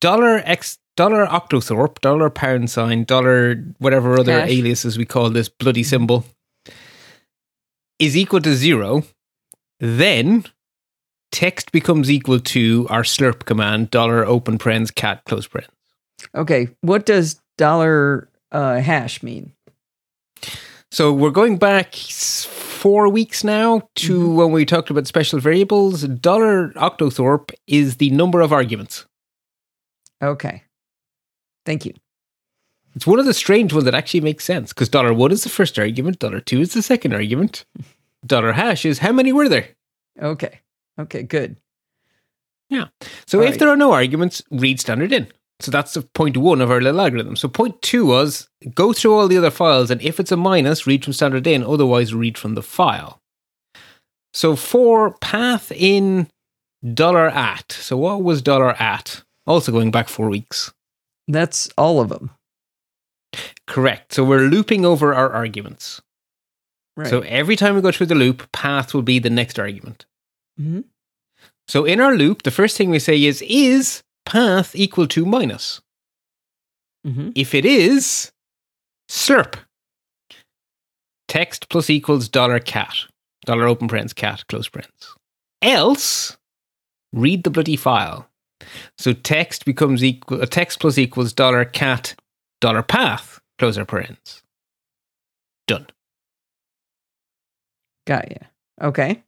dollar x dollar octothorpe, dollar pound sign, dollar whatever other Cash. aliases we call this bloody symbol is equal to zero, then text becomes equal to our slurp command, dollar open parens cat close parens. Okay. What does dollar uh, hash mean? So we're going back four weeks now to when we talked about special variables. Dollar octothorpe is the number of arguments. Okay. Thank you. It's one of the strange ones that actually makes sense because dollar one is the first argument, dollar two is the second argument, dollar hash is how many were there? Okay. Okay. Good. Yeah. So All if right. there are no arguments, read standard in. So that's the point one of our little algorithm. So point two was go through all the other files, and if it's a minus, read from standard in. Otherwise, read from the file. So for path in dollar at. So what was dollar at? Also going back four weeks. That's all of them. Correct. So we're looping over our arguments. Right. So every time we go through the loop, path will be the next argument. Mhm. So in our loop, the first thing we say is is path equal to minus? Mhm. If it is, slurp. Text plus equals dollar cat. Dollar open parens cat, close parens. Else, read the bloody file. So text becomes equal, uh, text plus equals dollar cat, dollar path, close our parens. Done. Got you. Okay.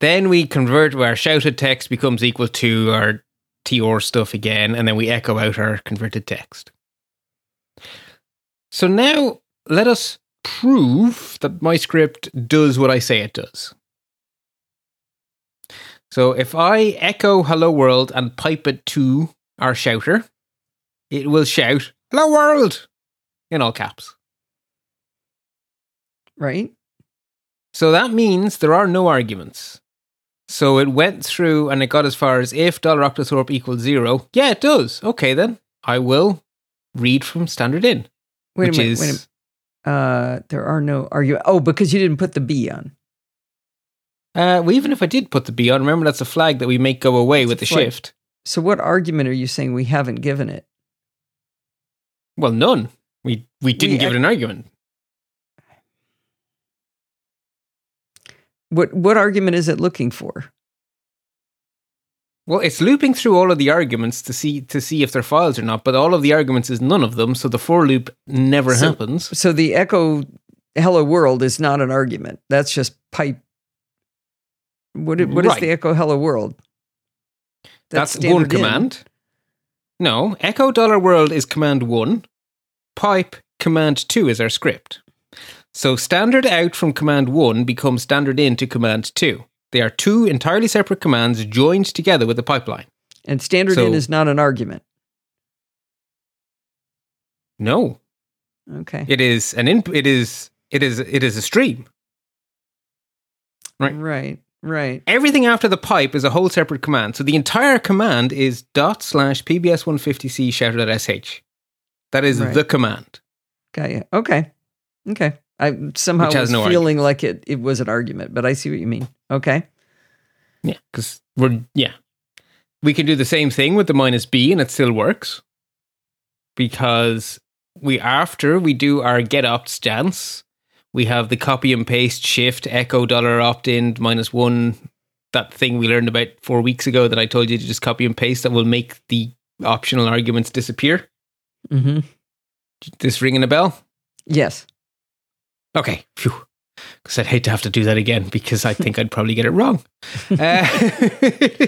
Then we convert where our shouted text becomes equal to our TR stuff again, and then we echo out our converted text. So now let us prove that my script does what I say it does. So if I echo hello world and pipe it to our shouter, it will shout hello world in all caps. Right. So that means there are no arguments. So it went through and it got as far as if dollar octothorpe equals zero. Yeah, it does. Okay, then I will read from standard in, Wait which a minute. is Wait a minute. Uh, there are no argument. Oh, because you didn't put the B on. uh, well, even if I did put the B on, remember that's a flag that we make go away with the flag. shift. So what argument are you saying we haven't given it? Well, none. We we didn't We give it an argument. What what argument is it looking for? Well, it's looping through all of the arguments to see to see if they're files or not, but all of the arguments is none of them, so the for loop never So- happens. So the echo hello world is not an argument. That's just pipe. What what is Right. the echo hello world? That's, one standard in. command. No, echo dollar world is command one. Pipe command two is our script. So standard out from command one becomes standard in to command two. They are two entirely separate commands joined together with a pipeline. And standard So- in is not an argument. No, Okay. it is an input. It is it is it is a stream. right. Right. Right. Everything after the pipe is a whole separate command. So the entire command is dot slash pbs150c shouter.sh. That is Right. the command. Got you. Okay. Okay. I somehow was no feeling like it, it was an argument, but I see what you mean. Okay. Yeah, because we're yeah, we can do the same thing with the minus b, and it still works because we after we do our get opt stance, we have the copy and paste shift echo dollar OPTIND minus one. That thing we learned about four weeks ago that I told you to just copy and paste that will make the optional arguments disappear. Mm-hmm. This ringing a bell? Yes. Okay, phew. Because I'd hate to have to do that again because I think I'd probably get it wrong. Uh,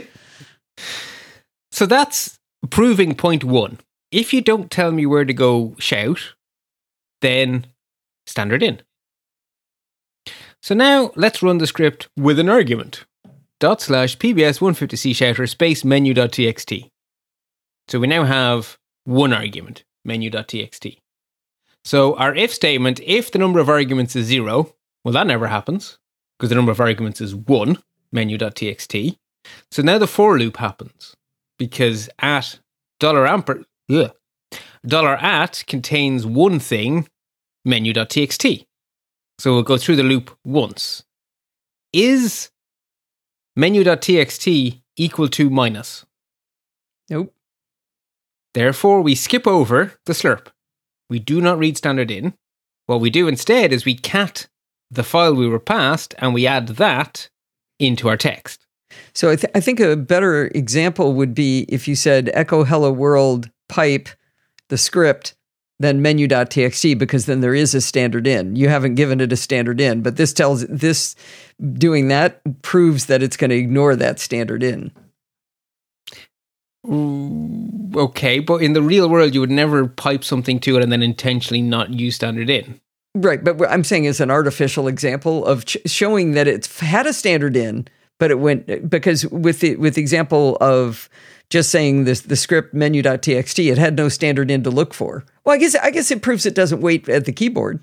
so that's proving point one. If you don't tell me where to go shout, then standard in. So now let's run the script with an argument. Dot slash pbs150c shouter space menu.txt. So we now have one argument, menu.txt. So our if statement, if the number of arguments is zero, well, that never happens because the number of arguments is one, menu.txt. So now the for loop happens because at dollar amper ugh, dollar at contains one thing, menu.txt. So we'll go through the loop once. Is menu.txt equal to minus? Nope. Therefore, we skip over the slurp. We do not read standard in. What we do instead is we cat the file we were passed and we add that into our text. So I, th- I think a better example would be if you said echo hello world pipe the script then menu.txt because then there is a standard in. You haven't given it a standard in, but this tells this doing that proves that it's going to ignore that standard in. Okay, but in the real world, you would never pipe something to it and then intentionally not use standard in. Right, but what I'm saying is an artificial example of ch- showing that it's had a standard in, but it went because with the with the example of just saying this the script menu.txt, it had no standard in to look for. Well, I guess I guess it proves it doesn't wait at the keyboard.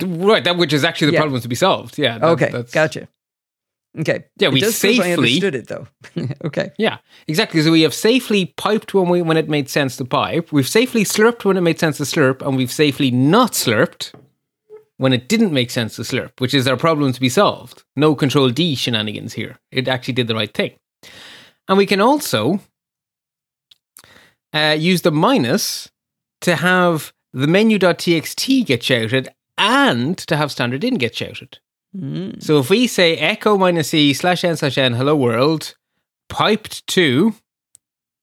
Right, that which is actually the Yeah. problem to be solved. Yeah. that- okay, that's- gotcha. Okay. Yeah, we does prove I safely- understood it though. okay. Yeah, exactly. So we have safely piped when we when it made sense to pipe. We've safely slurped when it made sense to slurp, and we've safely not slurped when it didn't make sense to slurp, which is our problem to be solved. No control D shenanigans here. It actually did the right thing. And we can also uh, use the minus to have the menu.txt get shouted and to have standard in get shouted. Mm. So if we say echo minus e slash n slash n hello world piped to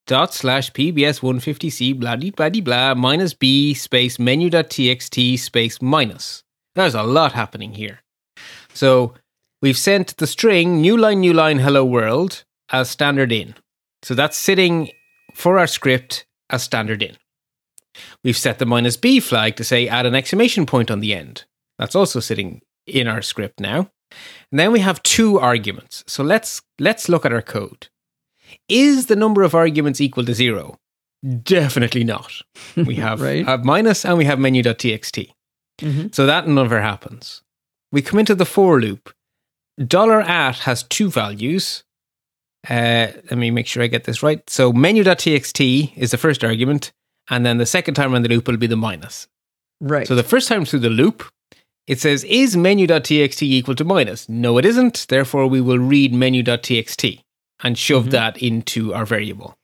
dot slash pbs 150c blah de blah de blah minus b space menu.txt space minus. There's a lot happening here. So we've sent the string new line new line hello world as standard in. So that's sitting for our script as standard in. We've set the minus b flag to say add an exclamation point on the end. That's also sitting in our script now. And then we have two arguments. So let's let's look at our code. Is the number of arguments equal to zero? Definitely not. We have Right. a minus and we have menu.txt. Mhm. So that never happens. We come into the for loop. Dollar at has two values. Uh, let me make sure I get this right. So menu.txt is the first argument, and then the second time around the loop will be the minus. Right. So the first time through the loop, it says, is menu.txt equal to minus? No, it isn't. Therefore, we will read menu.txt and shove Mhm. that into our variable.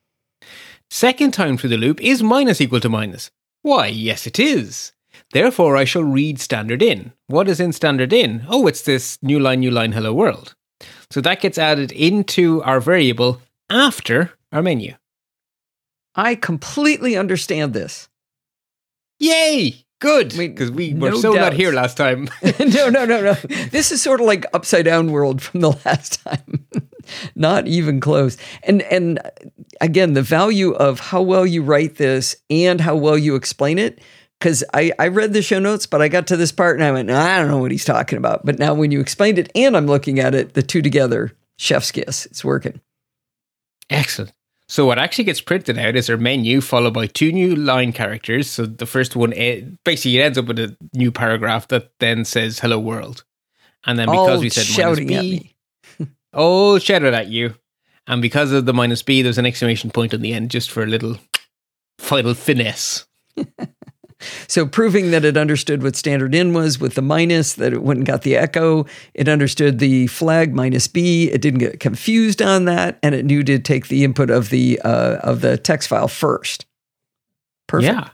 Second time through the loop, is minus equal to minus? Why, yes, it is. Therefore, I shall read standard in. What is in standard in? Oh, it's this new line, new line, hello world. So that gets added into our variable after our menu. I completely understand this. Yay! Good, because we were no so not here last time. no, no, no, no. This is sort of like upside down world from the last time. Not even close. And and again, the value of how well you write this and how well you explain it. Because I, I read the show notes, but I got to this part and I went, I don't know what he's talking about. But now when you explained it and I'm looking at it, the two together, chef's kiss. It's working. Excellent. So what actually gets printed out is our menu followed by two new line characters. So the first one, basically, it ends up with a new paragraph that then says "Hello World," and then because All we said shouting minus at b, me. oh, shouted at you, and because of the minus b, there's an exclamation point on the end just for a little final finesse. So proving that it understood what standard in was with the minus, that it went and got the echo, it understood the flag minus B, it didn't get confused on that, and it knew to take the input of the uh, of the text file first. Perfect. Yeah,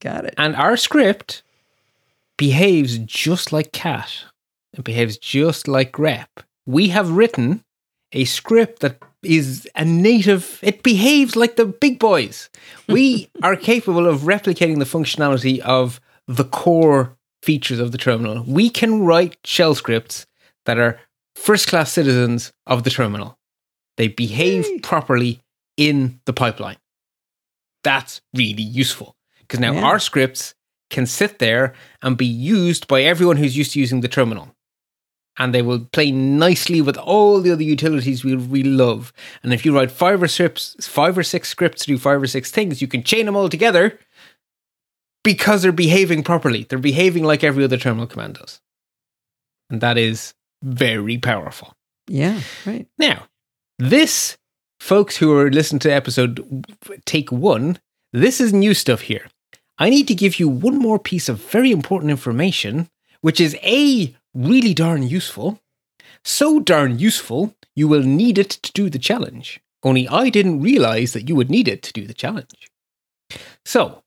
Got it. and our script behaves just like cat. It behaves just like grep. We have written a script that is a native, it behaves like the big boys. We are capable of replicating the functionality of the core features of the terminal. We can write shell scripts that are first class citizens of the terminal. They behave Yay. properly in the pipeline. That's really useful because now Yeah. our scripts can sit there and be used by everyone who's used to using the terminal. And they will play nicely with all the other utilities we, we love. And if you write five or six, five or six scripts to do five or six things, you can chain them all together because they're behaving properly. They're behaving like every other terminal command does. And that is very powerful. Yeah, right. Now, this folks who are listening to episode take one, this is new stuff here. I need to give you one more piece of very important information, which is A, really darn useful. So darn useful, you will need it to do the challenge. Only I didn't realize that you would need it to do the challenge. So,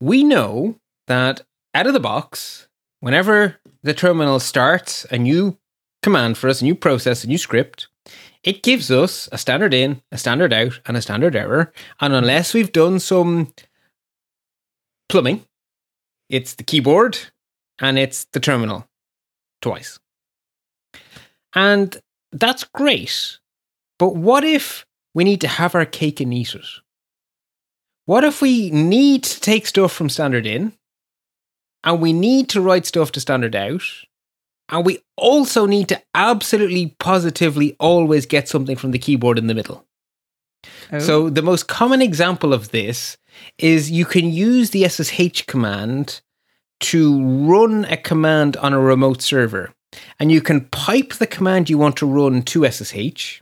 we know that out of the box, whenever the terminal starts a new command for us, a new process, a new script, it gives us a standard in, a standard out, and a standard error. And unless we've done some plumbing, it's the keyboard and it's the terminal twice. And that's great. But what if we need to have our cake and eat it? What if we need to take stuff from standard in and we need to write stuff to standard out and we also need to absolutely positively always get something from the keyboard in the middle? Oh. So, the most common example of this is you can use the SSH command to run a command on a remote server. And you can pipe the command you want to run to SSH.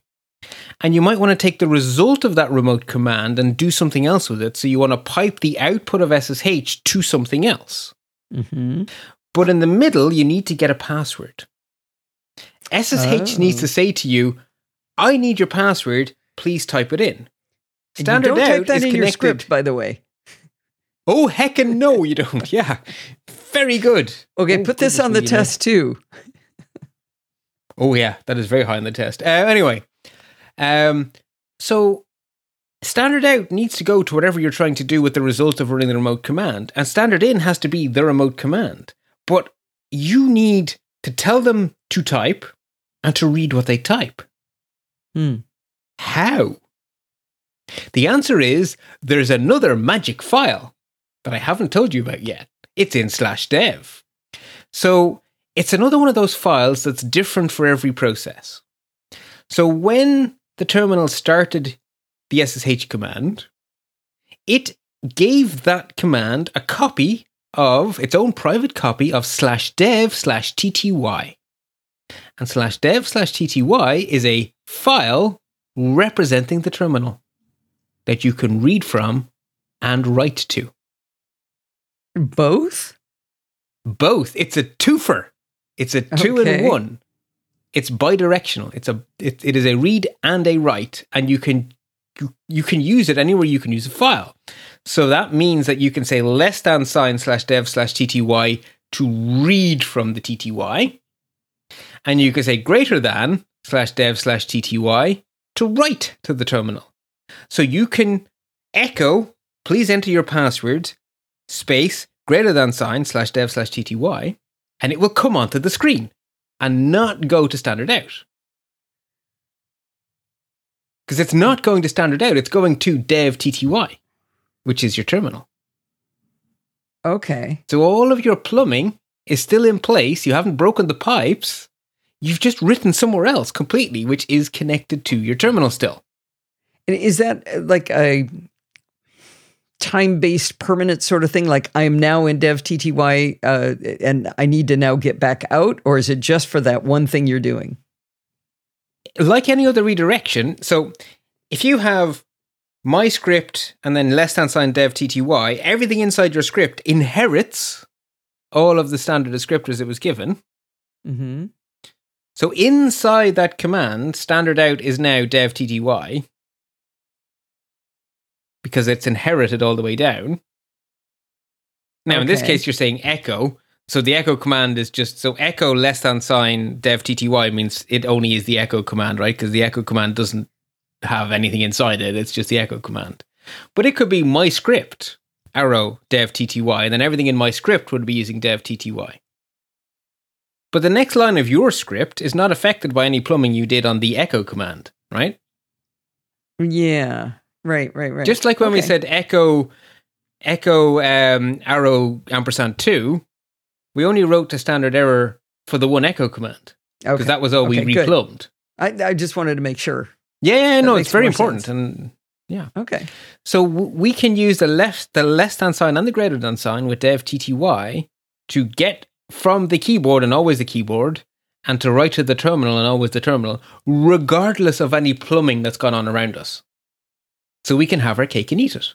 And you might want to take the result of that remote command and do something else with it. So you want to pipe the output of SSH to something else. Mm-hmm. But in the middle, you need to get a password. SSH oh. needs to say to you, I need your password. Please type it in. Standard and you don't type that in connected. your script, by the way. Oh, heckin' no, you don't. Yeah. Very good. Okay, oh, put this on the test know. too. oh, yeah, that is very high on the test. Uh, anyway, um, so standard out needs to go to whatever you're trying to do with the result of running the remote command, and standard in has to be the remote command. But you need to tell them to type and to read what they type. Hmm. How? The answer is there's another magic file that I haven't told you about yet. It's in slash dev. So it's another one of those files that's different for every process. So when the terminal started the SSH command, it gave that command a copy of its own private copy of slash dev slash tty. And slash dev slash tty is a file representing the terminal that you can read from and write to. Both? Both. It's a twofer. It's a two okay. in one. It's bidirectional. It's a it, it is a read and a write, and you can you, you can use it anywhere you can use a file. So that means that you can say less than sign slash dev slash tty to read from the tty, and you can say greater than slash dev slash tty to write to the terminal. So you can echo, please enter your password, space, greater than sign, slash dev slash tty, and it will come onto the screen and not go to standard out. Because it's not going to standard out, it's going to dev tty, which is your terminal. Okay. So all of your plumbing is still in place. You haven't broken the pipes. You've just written somewhere else completely, which is connected to your terminal still. And is that uh, like a time based permanent sort of thing? Like I am now in dev TTY uh, and I need to now get back out? Or is it just for that one thing you're doing? Like any other redirection. So if you have my script and then less than sign dev TTY, everything inside your script inherits all of the standard descriptors it was given. Mm-hmm. So inside that command, standard out is now dev TTY because it's inherited all the way down. Now, okay. in this case, you're saying echo. So the echo command is just so echo less than sign dev tty means it only is the echo command, right? Because the echo command doesn't have anything inside it. It's just the echo command. But it could be my script arrow dev tty, and then everything in my script would be using dev tty. But the next line of your script is not affected by any plumbing you did on the echo command, right? Yeah. Right, right, right. Just like when okay. we said echo echo um, arrow ampersand 2, we only wrote the standard error for the one echo command. Because okay. that was all okay, we replumbed. I, I just wanted to make sure. Yeah, yeah, no, it's very important. Sense. And yeah. Okay. So w- we can use the left the less than sign and the greater than sign with dev tty to get from the keyboard and always the keyboard and to write to the terminal and always the terminal, regardless of any plumbing that's gone on around us. So we can have our cake and eat it.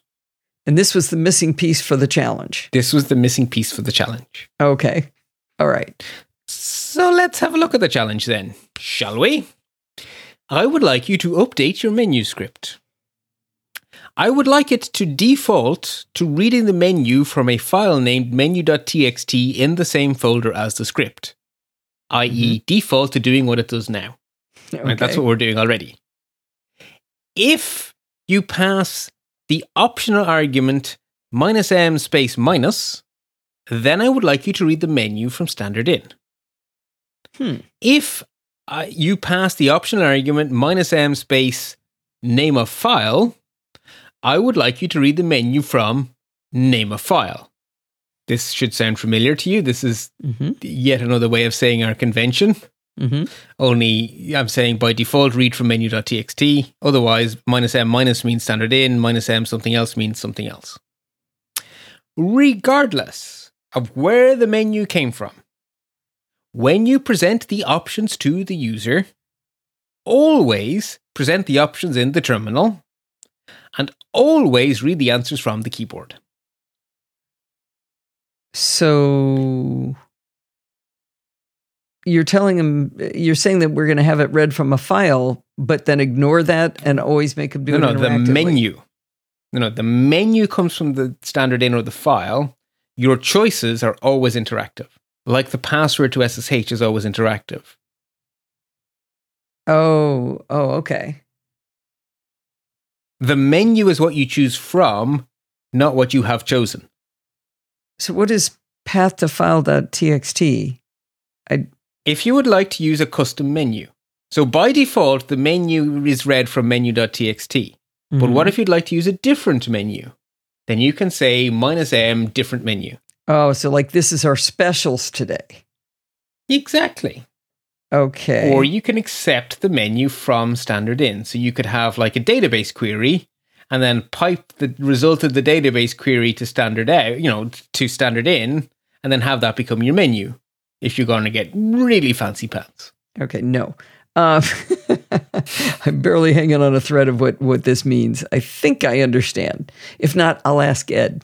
And this was the missing piece for the challenge. This was the missing piece for the challenge. Okay. All right. So let's have a look at the challenge then, shall we? I would like you to update your menu script. I would like it to default to reading the menu from a file named menu.txt in the same folder as the script, i.e., mm-hmm. default to doing what it does now. Okay. Right, that's what we're doing already. If you pass the optional argument minus m space minus, then I would like you to read the menu from standard in. Hmm. If uh, you pass the optional argument minus m space name of file, I would like you to read the menu from name of file. This should sound familiar to you. This is mm-hmm. yet another way of saying our convention. Mm-hmm. Only I'm saying by default read from menu.txt. Otherwise, minus m minus means standard in, minus m something else means something else. Regardless of where the menu came from, when you present the options to the user, always present the options in the terminal and always read the answers from the keyboard. So you're telling him you're saying that we're going to have it read from a file, but then ignore that and always make him do no, it. No, the menu. No, no, the menu comes from the standard in or the file. Your choices are always interactive, like the password to SSH is always interactive. Oh, oh, okay. The menu is what you choose from, not what you have chosen. So, what is path to file.txt? I... If you would like to use a custom menu, so by default, the menu is read from menu.txt. Mm-hmm. But what mm-hmm. if you'd like to use a different menu? Then you can say minus m different menu. Oh, so like this is our specials today. Exactly. Okay. Or you can accept the menu from standard in. So you could have like a database query and then pipe the result of the database query to standard out, you know, to standard in, and then have that become your menu if you're going to get really fancy pants. Okay, no. Um, I'm barely hanging on a thread of what, what this means. I think I understand. If not, I'll ask Ed.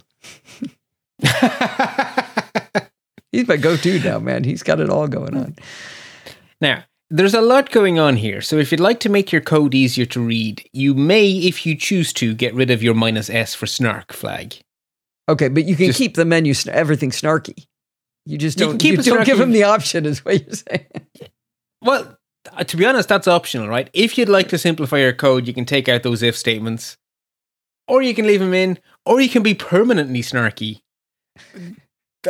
He's my go to now, man. He's got it all going on. Now, there's a lot going on here. So if you'd like to make your code easier to read, you may, if you choose to, get rid of your minus S for snark flag. Okay, but you can just, keep the menu everything snarky. You just don't, you, you don't give them the option, is what you're saying. Well, uh, to be honest, that's optional, right? If you'd like to simplify your code, you can take out those if statements, or you can leave them in, or you can be permanently snarky.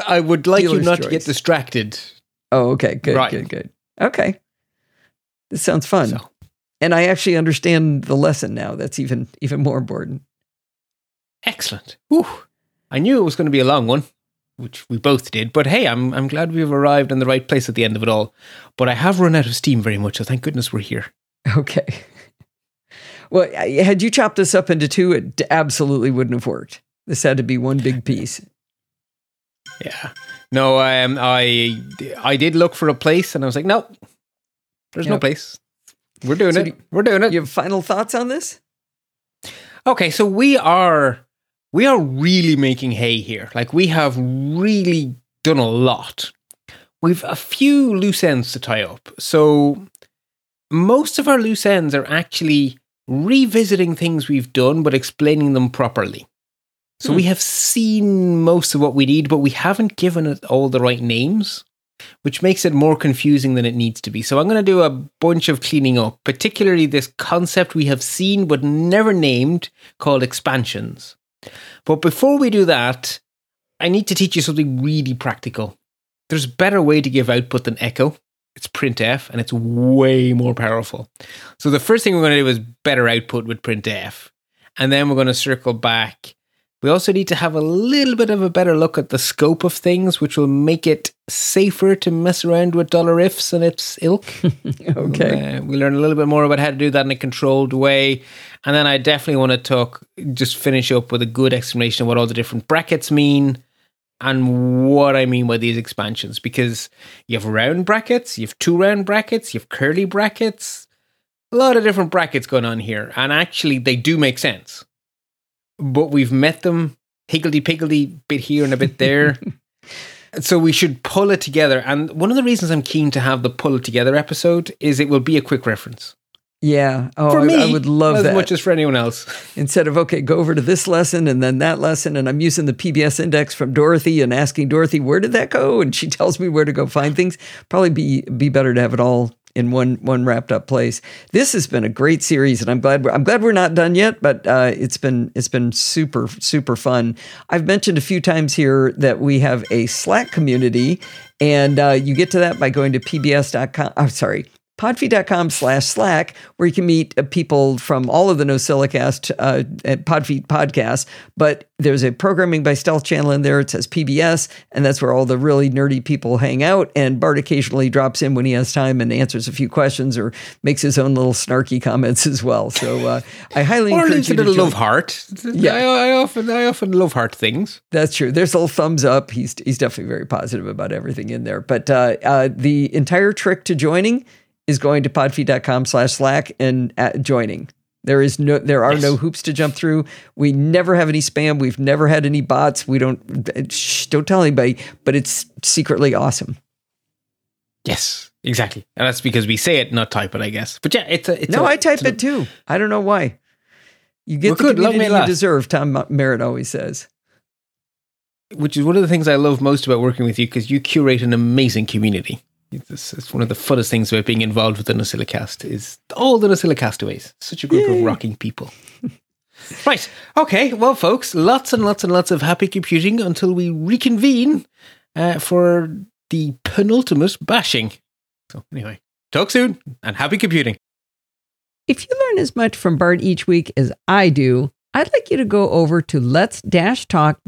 I would like Dealer's you not choice. to get distracted. Oh, okay, good, right. good, good. Okay. This sounds fun. So. And I actually understand the lesson now. That's even even more important. Excellent. Whew. I knew it was going to be a long one, which we both did. But hey, I'm I'm glad we've arrived in the right place at the end of it all. But I have run out of steam very much, so thank goodness we're here. Okay. Well, had you chopped this up into two, it absolutely wouldn't have worked. This had to be one big piece. Yeah. No, um, I I did look for a place, and I was like, no, there's yep. no place. We're doing so it. We're doing it. You have final thoughts on this? Okay, so we are we are really making hay here. Like we have really done a lot. We've a few loose ends to tie up. So most of our loose ends are actually revisiting things we've done but explaining them properly. So hmm. we have seen most of what we need, but we haven't given it all the right names, which makes it more confusing than it needs to be. So I'm going to do a bunch of cleaning up, particularly this concept we have seen but never named called expansions. But before we do that, I need to teach you something really practical. There's a better way to give output than echo. It's printf and it's way more powerful. So the first thing we're going to do is better output with printf. And then we're going to circle back we also need to have a little bit of a better look at the scope of things, which will make it safer to mess around with dollar ifs and its ilk. okay. Uh, we learn a little bit more about how to do that in a controlled way. And then I definitely want to talk, just finish up with a good explanation of what all the different brackets mean. and what I mean by these expansions because you have round brackets, you have two round brackets, you have curly brackets, a lot of different brackets going on here. And actually, they do make sense. But we've met them higgledy piggledy bit here and a bit there. so we should pull it together. And one of the reasons I'm keen to have the pull it together episode is it will be a quick reference. Yeah. Oh, for me, I, I would love as that. much as for anyone else. Instead of okay, go over to this lesson and then that lesson, and I'm using the PBS index from Dorothy and asking Dorothy where did that go, and she tells me where to go find things. Probably be be better to have it all in one one wrapped up place. This has been a great series, and I'm glad we're, I'm glad we're not done yet. But uh, it's been it's been super super fun. I've mentioned a few times here that we have a Slack community, and uh, you get to that by going to pbs.com. I'm sorry, podfeet.com slash slack where you can meet uh, people from all of the NosillaCast uh, at podfeet podcasts but there's a programming by stealth channel in there it says pbs and that's where all the really nerdy people hang out and bart occasionally drops in when he has time and answers a few questions or makes his own little snarky comments as well so uh, i highly or encourage you to love heart. Yeah. I, I often I often love heart things. That's true. There's a little thumbs up. He's he's definitely very positive about everything in there. But uh, uh, the entire trick to joining is going to podfeet.com slash slack and joining. There is no there are Yes. no hoops to jump through. We never have any spam. We've never had any bots. We don't shh, don't tell anybody, but it's secretly awesome. Yes, exactly. And that's because we say it, not type it, I guess. But yeah, it's a it's no, a- I type it's a- it too. I don't know why. You get the good. Community you deserve, Tom Merritt always says. which is one of the things I love most about working with you because you curate an amazing community. It's, it's one of the funnest things about being involved with the NosillaCast is all the Nosilla castaways. Such a group Yay. of rocking people. right. Okay. Well, folks, lots and lots and lots of happy computing until we reconvene uh, for the penultimate bashing. So anyway, talk soon and happy computing. If you learn as much from Bart each week as I do, I'd like you to go over to lets-talk.ie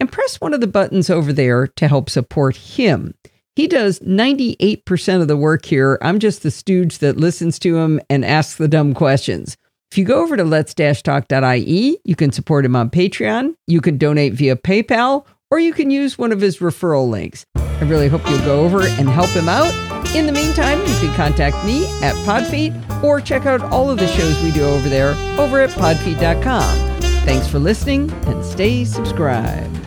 and press one of the buttons over there to help support him. He does 98% of the work here. I'm just the stooge that listens to him and asks the dumb questions. If you go over to lets-talk.ie, you can support him on Patreon, you can donate via PayPal, or you can use one of his referral links. I really hope you'll go over and help him out. In the meantime, you can contact me at Podfeet or check out all of the shows we do over there over at podfeet.com. Thanks for listening and stay subscribed.